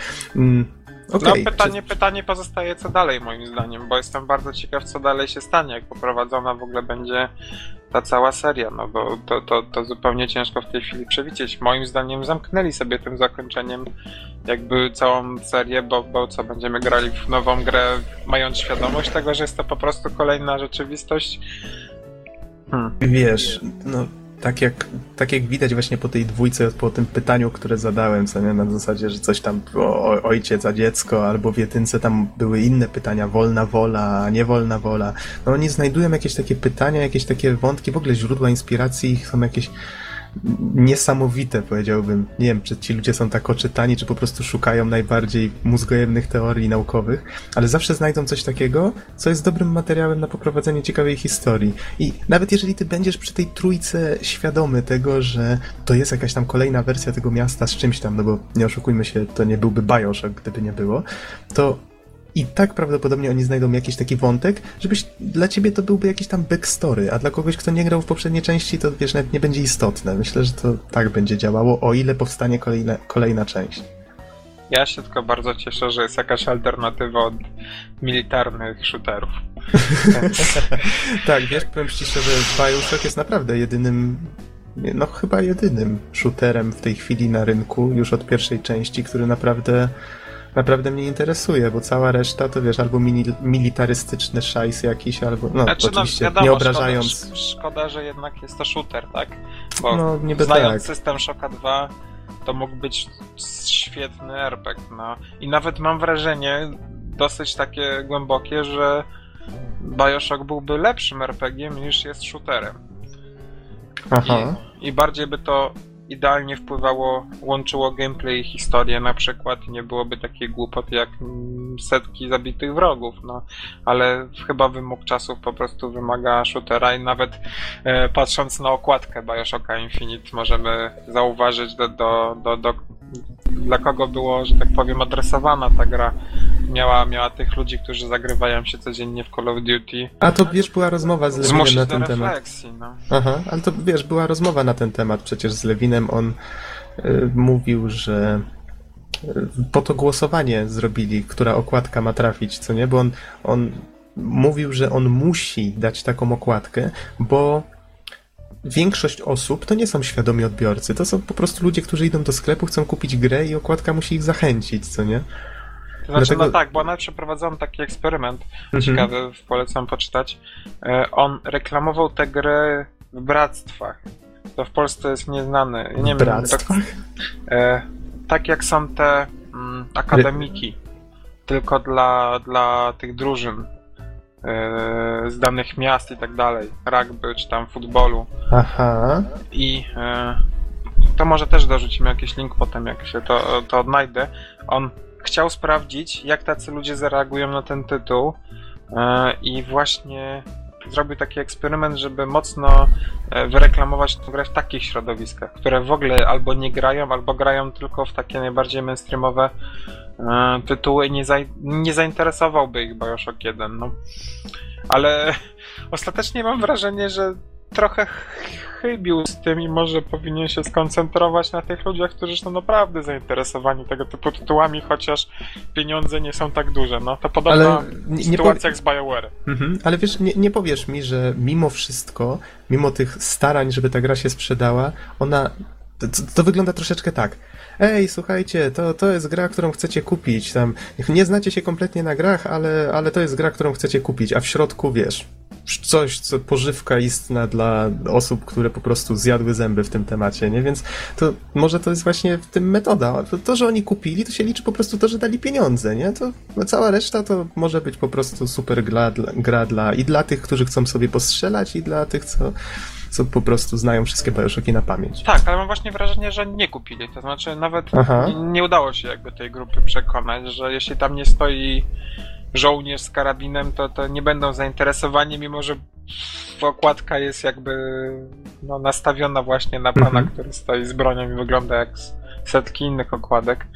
Speaker 2: Okay. No pytanie, Czy... pytanie pozostaje co dalej moim zdaniem, bo jestem bardzo ciekaw co dalej się stanie, jak poprowadzona w ogóle będzie ta cała seria, no bo to, to, to zupełnie ciężko w tej chwili przewidzieć. Moim zdaniem zamknęli sobie tym zakończeniem jakby całą serię, bo, bo co, będziemy grali w nową grę, mając świadomość tego, że jest to po prostu kolejna rzeczywistość.
Speaker 1: Hmm. Wiesz, no tak jak, tak jak widać właśnie po tej dwójce, po tym pytaniu, które zadałem, co nie, na zasadzie, że coś tam o, ojciec, a dziecko, albo w jedynce tam były inne pytania, wolna wola, niewolna wola. No oni znajdują jakieś takie pytania, jakieś takie wątki, w ogóle źródła inspiracji są jakieś niesamowite, powiedziałbym. Nie wiem, czy ci ludzie są tak oczytani, czy po prostu szukają najbardziej mózgojemnych teorii naukowych, ale zawsze znajdą coś takiego, co jest dobrym materiałem na poprowadzenie ciekawej historii. I nawet jeżeli ty będziesz przy tej trójce świadomy tego, że to jest jakaś tam kolejna wersja tego miasta z czymś tam, no bo nie oszukujmy się, to nie byłby Bioshock, gdyby nie było, to i tak prawdopodobnie oni znajdą jakiś taki wątek, żebyś dla ciebie to byłby jakiś tam backstory, a dla kogoś, kto nie grał w poprzedniej części, to wiesz, nawet nie będzie istotne. Myślę, że to tak będzie działało, o ile powstanie kolejna, kolejna część.
Speaker 2: Ja się tylko bardzo cieszę, że jest jakaś alternatywa od militarnych shooterów.
Speaker 1: tak, wiesz, powiem ci szczerze, Bioshock jest naprawdę jedynym no chyba jedynym shooterem w tej chwili na rynku, już od pierwszej części, który naprawdę naprawdę mnie interesuje, bo cała reszta to wiesz, albo mini, militarystyczny szajs jakiś, albo no znaczy, no, oczywiście no, wiadomo, nie obrażając.
Speaker 2: Szkoda, szkoda, że jednak jest to shooter, tak? Bo no, niby znając tak. system Shocka 2 to mógł być świetny RPG, no. I nawet mam wrażenie, dosyć takie głębokie, że Bioshock byłby lepszym RPG niż jest shooterem. Aha. I, I bardziej by to idealnie wpływało, łączyło gameplay i historię na przykład nie byłoby takiej głupoty jak setki zabitych wrogów, no. Ale chyba wymóg czasów po prostu wymaga shootera i nawet e, patrząc na okładkę Bioshocka Infinite możemy zauważyć do, do, do, do dla kogo było, że tak powiem, adresowana ta gra. Miała, miała tych ludzi, którzy zagrywają się codziennie w Call of Duty.
Speaker 1: A to wiesz, była rozmowa z Lewinem na ten temat. No. Aha, ale to wiesz, była rozmowa na ten temat przecież z Lewinem. On y, mówił, że y, po to głosowanie zrobili, która okładka ma trafić, co nie? Bo on, on mówił, że on musi dać taką okładkę, bo większość osób to nie są świadomi odbiorcy. To są po prostu ludzie, którzy idą do sklepu, chcą kupić grę i okładka musi ich zachęcić, co nie?
Speaker 2: To znaczy, Dlatego... no tak, bo nawet przeprowadzono taki eksperyment, mhm. ciekawy, polecam poczytać. E, on reklamował tę grę w bractwach. To w Polsce jest nieznane.
Speaker 1: Ja nie w bractwach?
Speaker 2: Wiem, tak, e, tak jak są te mm, akademiki, tylko dla, dla tych drużyn z danych miast i tak dalej, rugby czy tam futbolu.
Speaker 1: Aha.
Speaker 2: I e, to może też dorzucimy jakiś link potem, jak się to, to odnajdę. On chciał sprawdzić, jak tacy ludzie zareagują na ten tytuł e, i właśnie zrobił taki eksperyment, żeby mocno wyreklamować tę grę w takich środowiskach, które w ogóle albo nie grają, albo grają tylko w takie najbardziej mainstreamowe E, tytuły nie, za, nie zainteresowałby ich Bioshock 1, no. Ale ostatecznie mam wrażenie, że trochę chybił z tym i może powinien się skoncentrować na tych ludziach, którzy są naprawdę zainteresowani tego typu tytułami, chociaż pieniądze nie są tak duże. No to podobna nie, sytuacja jak z BioWare.
Speaker 1: Mhm, ale wiesz, nie, nie powiesz mi, że mimo wszystko, mimo tych starań, żeby ta gra się sprzedała, ona to, to, wygląda troszeczkę tak. Ej, słuchajcie, to, to jest gra, którą chcecie kupić. Tam nie znacie się kompletnie na grach, ale, ale to jest gra, którą chcecie kupić, a w środku wiesz, coś, co pożywka istna dla osób, które po prostu zjadły zęby w tym temacie, nie? Więc to może to jest właśnie w tym metoda. To, że oni kupili, to się liczy po prostu to, że dali pieniądze, nie? To cała reszta to może być po prostu super gra, gra dla i dla tych, którzy chcą sobie postrzelać, i dla tych, co co po prostu znają wszystkie Bioshocki na pamięć.
Speaker 2: Tak, ale mam właśnie wrażenie, że nie kupili. To znaczy nawet nie, nie, udało się jakby tej grupy przekonać, że jeśli tam nie stoi żołnierz z karabinem, to, to nie będą zainteresowani, mimo że okładka jest jakby no, nastawiona właśnie na pana, mhm. który stoi z bronią i wygląda jak setki innych okładek.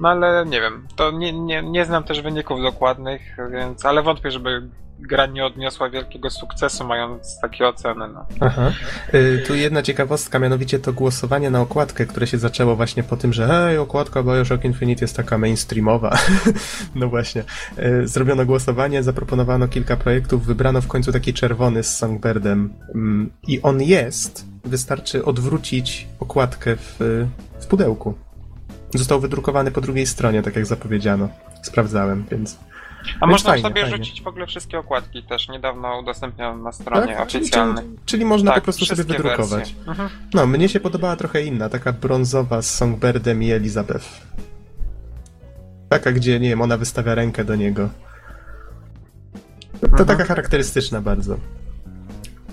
Speaker 2: No ale nie wiem, to nie, nie, nie znam też wyników dokładnych, więc, ale wątpię, żeby gra nie odniosła wielkiego sukcesu, mając takie oceny. No.
Speaker 1: Aha. Y, tu jedna ciekawostka, mianowicie to głosowanie na okładkę, które się zaczęło właśnie po tym, że hej, okładka Bioshock Infinite jest taka mainstreamowa. no właśnie. Y, zrobiono głosowanie, zaproponowano kilka projektów, wybrano w końcu taki czerwony z Songbirdem. Mm, I on jest, wystarczy odwrócić okładkę w, w pudełku. Został wydrukowany po drugiej stronie, tak jak zapowiedziano. Sprawdzałem, więc...
Speaker 2: A można fajnie, sobie fajnie. rzucić w ogóle wszystkie okładki też. Niedawno udostępniono na stronie tak? oficjalnej.
Speaker 1: Czyli, czyli można tak, po prostu sobie wydrukować. Mhm. No, mnie się podobała trochę inna, taka brązowa z Songbirdem i Elizabeth. Taka, gdzie, nie wiem, ona wystawia rękę do niego. To mhm. taka charakterystyczna bardzo.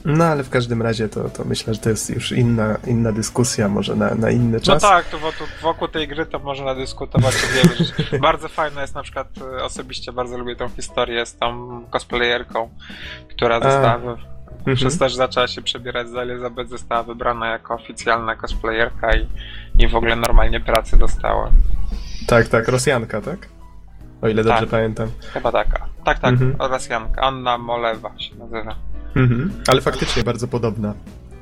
Speaker 1: No ale w każdym razie to, to myślę, że to jest już inna, inna dyskusja, może na, na inny no czas.
Speaker 2: No tak, to wokół, wokół tej gry to można dyskutować wiele rzeczy. Bardzo fajna jest na przykład, e, osobiście bardzo lubię tą historię z tą cosplayerką, która została, mhm. przez to, że zaczęła się przebierać za Elizabeth, została wybrana jako oficjalna cosplayerka i, i w ogóle normalnie pracy dostała.
Speaker 1: Tak, tak, Rosjanka, tak? O ile dobrze tak, pamiętam.
Speaker 2: Chyba taka. Tak, tak, mhm. Rosjanka. Anna Molewa się nazywa.
Speaker 1: Mhm. Ale faktycznie bardzo podobna,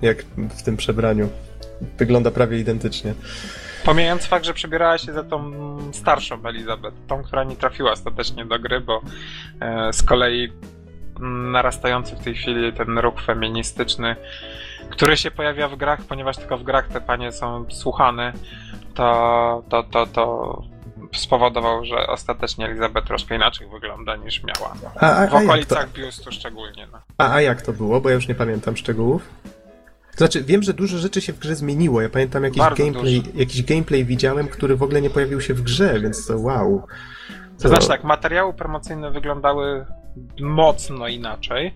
Speaker 1: jak w tym przebraniu. Wygląda prawie identycznie.
Speaker 2: Pomijając fakt, że przebierała się za tą starszą Elizabeth, tą, która nie trafiła ostatecznie do gry, bo e, z kolei narastający w tej chwili ten ruch feministyczny, który się pojawia w grach, ponieważ tylko w grach te panie są słuchane, to, to, to, to spowodował, że ostatecznie Elizabeth troszkę inaczej wygląda niż miała. A, a, w okolicach to... biustu szczególnie. No.
Speaker 1: A, a jak to było? Bo ja już nie pamiętam szczegółów. Znaczy, wiem, że dużo rzeczy się w grze zmieniło. Ja pamiętam jakiś gameplay, jakiś gameplay widziałem, który w ogóle nie pojawił się w grze, więc to wow.
Speaker 2: To, to znaczy tak, materiały promocyjne wyglądały mocno inaczej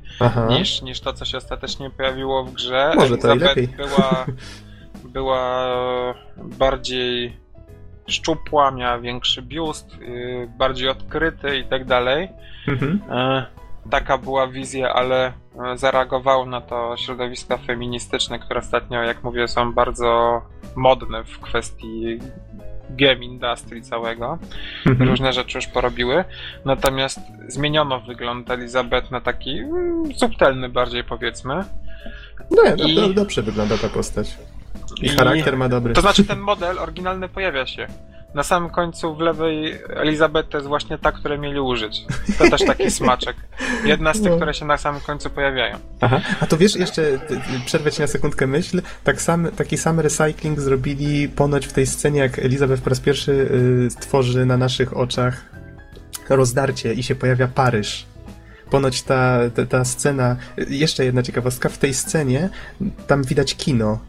Speaker 2: niż, niż to, co się ostatecznie pojawiło w grze.
Speaker 1: Może to Elizabeth i lepiej.
Speaker 2: Była, była bardziej szczupła, miała większy biust, yy, bardziej odkryty i tak dalej. Mhm. E, taka była wizja, ale e, zareagowało na to środowiska feministyczne, które ostatnio, jak mówię, są bardzo modne w kwestii game industry całego. Mhm. Różne rzeczy już porobiły. Natomiast zmieniono wygląd Elizabeth na taki mm, subtelny bardziej powiedzmy.
Speaker 1: No, I... dobrze wygląda ta postać. I, I charakter ma dobry.
Speaker 2: To znaczy ten model oryginalny pojawia się. Na samym końcu w lewej Elizabeth to jest właśnie ta, które mieli użyć. To też taki smaczek. Jedna z tych, no. które się na samym końcu pojawiają.
Speaker 1: Aha. A to wiesz, jeszcze przerwę ci na sekundkę myśl, tak sam, taki sam recycling zrobili ponoć w tej scenie, jak Elizabeth po raz pierwszy y, tworzy na naszych oczach rozdarcie i się pojawia Paryż ponoć ta, ta, ta, scena, jeszcze jedna ciekawostka, w tej scenie tam widać kino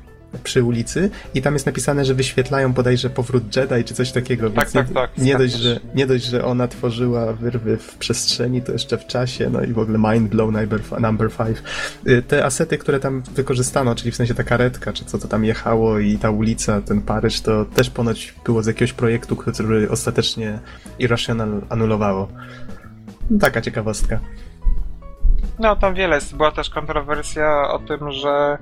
Speaker 1: przy ulicy i tam jest napisane, że wyświetlają bodajże powrót Jedi czy coś takiego.
Speaker 2: Tak, tak, tak.
Speaker 1: Nie dość, że, nie dość, że ona tworzyła wyrwy w przestrzeni, to jeszcze w czasie, no i w ogóle mind blow number, number five. Y, te asety, które tam wykorzystano, czyli w sensie ta karetka, czy co to tam jechało i ta ulica, ten Paryż, to też ponoć było z jakiegoś projektu, który ostatecznie Irrational anulowało. Taka ciekawostka.
Speaker 2: No, tam wiele jest. Była też kontrowersja o tym, że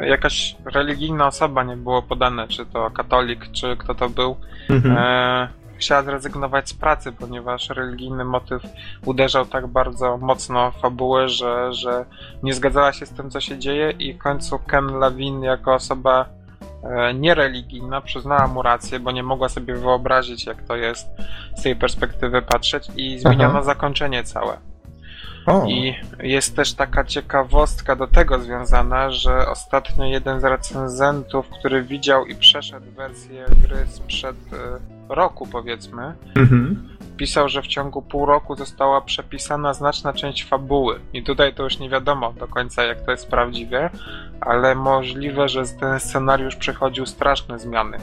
Speaker 2: jakaś religijna osoba, nie było podane, czy to katolik, czy kto to był, mhm. e, chciała zrezygnować z pracy, ponieważ religijny motyw uderzał tak bardzo mocno w fabułę, że, że nie zgadzała się z tym, co się dzieje i w końcu Ken Lawin jako osoba e, niereligijna przyznała mu rację, bo nie mogła sobie wyobrazić, jak to jest z tej perspektywy patrzeć i zmieniono Aha. zakończenie całe. O. I jest też taka ciekawostka do tego związana, że ostatnio jeden z recenzentów, który widział i przeszedł wersję gry sprzed e, roku, powiedzmy, mhm. Pisał, że w ciągu pół roku została przepisana znaczna część fabuły. I tutaj to już nie wiadomo do końca, jak to jest prawdziwe, ale możliwe, że ten scenariusz przechodził straszne zmiany,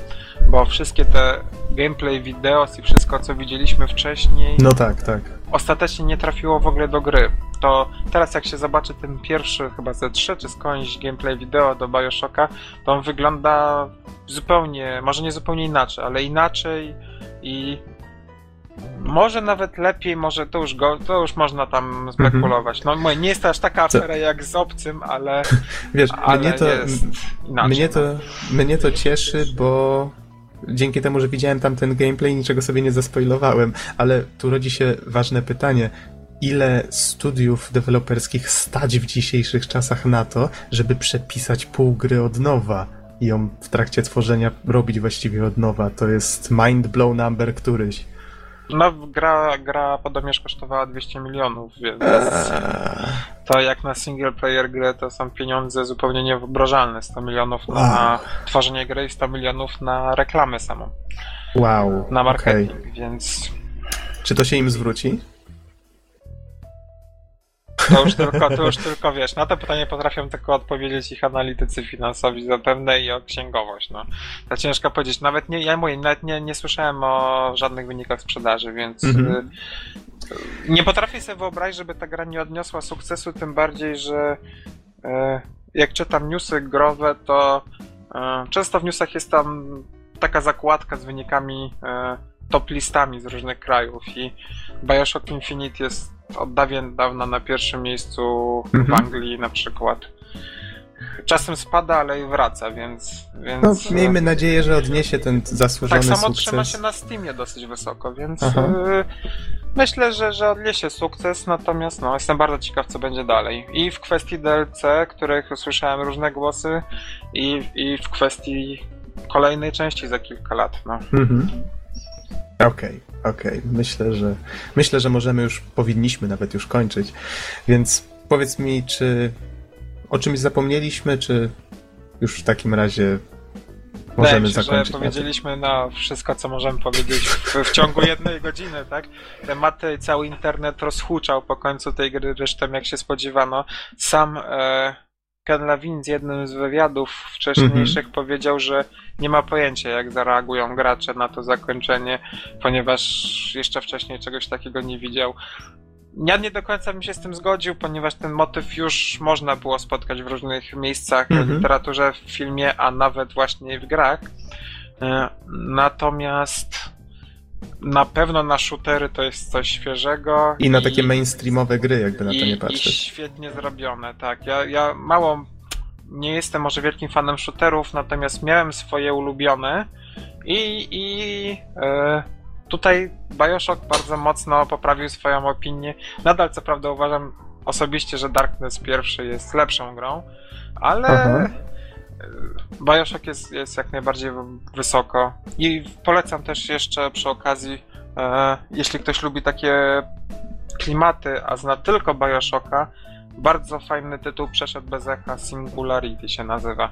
Speaker 2: bo wszystkie te gameplay, videos i wszystko, co widzieliśmy wcześniej.
Speaker 1: No tak, tak.
Speaker 2: Ostatecznie nie trafiło w ogóle do gry. To teraz, jak się zobaczy ten pierwszy, chyba ze 3 czy skądś gameplay wideo do Bioshocka, to on wygląda zupełnie, może nie zupełnie inaczej, ale inaczej i może nawet lepiej, może to już, go, to już można tam spekulować. No mówię, nie jest to aż taka afera jak z obcym, ale.
Speaker 1: Wiesz, ale mnie, to, inaczej, mnie, to, no. mnie to cieszy, bo dzięki temu, że widziałem tam ten gameplay, niczego sobie nie zaspoilowałem, ale tu rodzi się ważne pytanie. Ile studiów deweloperskich stać w dzisiejszych czasach na to, żeby przepisać pół gry od nowa i ją w trakcie tworzenia robić właściwie od nowa? To jest mind blow number któryś.
Speaker 2: No, gra, gra podobnież kosztowała 200 milionów, więc to jak na single player grę to są pieniądze zupełnie niewyobrażalne. 100 milionów wow. na tworzenie gry i 100 milionów na reklamę samą.
Speaker 1: Wow.
Speaker 2: Na marketing, okay. więc...
Speaker 1: Czy to się im zwróci?
Speaker 2: To już tylko, to już tylko wiesz, na to pytanie potrafią tylko odpowiedzieć ich analitycy finansowi zapewne i o księgowość. No. To ciężko powiedzieć. Nawet nie, ja mówię, nawet nie, nie słyszałem o żadnych wynikach sprzedaży, więc mhm. Y, nie potrafię sobie wyobrazić, żeby ta gra nie odniosła sukcesu, tym bardziej, że y, jak czytam newsy growe, to y, często w newsach jest tam taka zakładka z wynikami top listami z różnych krajów i Bioshock Infinite jest od dawien dawna na pierwszym miejscu mhm. w Anglii na przykład. Czasem spada, ale i wraca, więc. więc
Speaker 1: no, miejmy nadzieję, że odniesie ten zasłużony
Speaker 2: sukces. Tak
Speaker 1: samo
Speaker 2: sukces. trzyma się na Steamie dosyć wysoko, więc y, myślę, że, że odniesie sukces, natomiast no, jestem bardzo ciekaw, co będzie dalej. I w kwestii DLC, których usłyszałem różne głosy, i, i w kwestii kolejnej części za kilka lat. No. Mhm.
Speaker 1: Okej, okay, okej. Okay. Myślę, że myślę, że możemy już, powinniśmy nawet już kończyć. Więc powiedz mi, czy o czymś zapomnieliśmy, czy już w takim razie możemy
Speaker 2: się,
Speaker 1: zakończyć?
Speaker 2: że powiedzieliśmy na wszystko, co możemy powiedzieć w, w ciągu jednej godziny, tak? Tematy cały internet rozhuczał po końcu tej gry, zresztą jak się spodziewano. Sam e, Ken Levin z jednym z wywiadów wcześniejszych mm -hmm. powiedział, że nie ma pojęcia, jak zareagują gracze na to zakończenie, ponieważ jeszcze wcześniej czegoś takiego nie widział. Ja nie do końca bym się z tym zgodził, ponieważ ten motyw już można było spotkać w różnych miejscach w mhm. literaturze, w filmie, a nawet właśnie w grach. E, natomiast na pewno na shootery to jest coś świeżego.
Speaker 1: I na takie mainstreamowe gry, jakby na to nie patrzeć. I
Speaker 2: świetnie zrobione, tak. Ja, ja mało nie jestem może wielkim fanem shooterów, natomiast miałem swoje ulubione i, i e, tutaj Bioshock bardzo mocno poprawił swoją opinię. Nadal co prawda uważam osobiście, że Darkness pierwszy jest lepszą grą, ale Aha. Bioshock jest, jest jak najbardziej wysoko. I polecam też jeszcze przy okazji, e, jeśli ktoś lubi takie klimaty, a zna tylko Bioshocka, bardzo fajny tytuł przeszedł bez echa, Singularity się nazywa.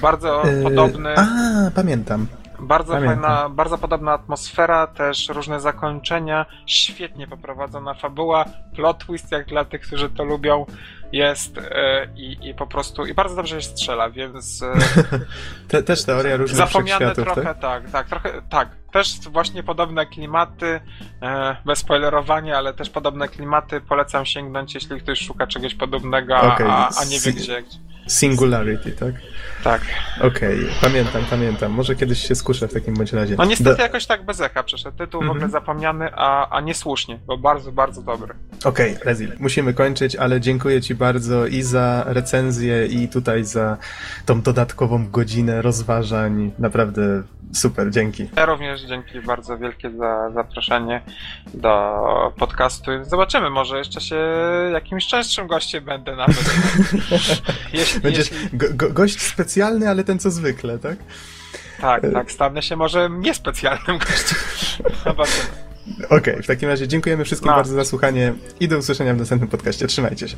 Speaker 2: Bardzo yy, podobny.
Speaker 1: A, pamiętam.
Speaker 2: Bardzo Pamiętam. fajna, bardzo podobna atmosfera, też różne zakończenia, świetnie poprowadzona fabuła, plot twist jak dla tych, którzy to lubią jest e, i, i po prostu, i bardzo dobrze się strzela, więc... E,
Speaker 1: Te, też teoria różnych
Speaker 2: Zapomniane trochę, tak? tak, tak, trochę, tak. Też właśnie podobne klimaty, e, bez spoilerowania, ale też podobne klimaty, polecam sięgnąć, jeśli ktoś szuka czegoś podobnego, okay. a, a nie wie gdzie.
Speaker 1: Singularity, tak?
Speaker 2: Tak.
Speaker 1: Okej, okay. pamiętam, pamiętam. Może kiedyś się skuszę w takim bądź razie.
Speaker 2: No niestety jakoś tak bez echa przeszedł. Tytuł mm -hmm. w ogóle mhm. zapomniany, a, a niesłusznie, bo bardzo, bardzo dobry.
Speaker 1: Okej, okay, Rezil, musimy kończyć, ale dziękuję Ci bardzo i za recenzję, i tutaj za tą dodatkową godzinę rozważań. Naprawdę super, dzięki.
Speaker 2: Ja również dzięki bardzo wielkie za zaproszenie do podcastu. Zobaczymy, może jeszcze się jakimś częstszym gościem będę nawet.
Speaker 1: jeśli, Będziesz jeśli... go, go, gość specjalny, ale ten co zwykle, tak?
Speaker 2: Tak, e, tak, stanę się może niespecjalnym gościem. Zobaczymy.
Speaker 1: Okej, okay, w takim razie dziękujemy wszystkim no. bardzo za słuchanie i do usłyszenia w następnym podcaście. Trzymajcie się.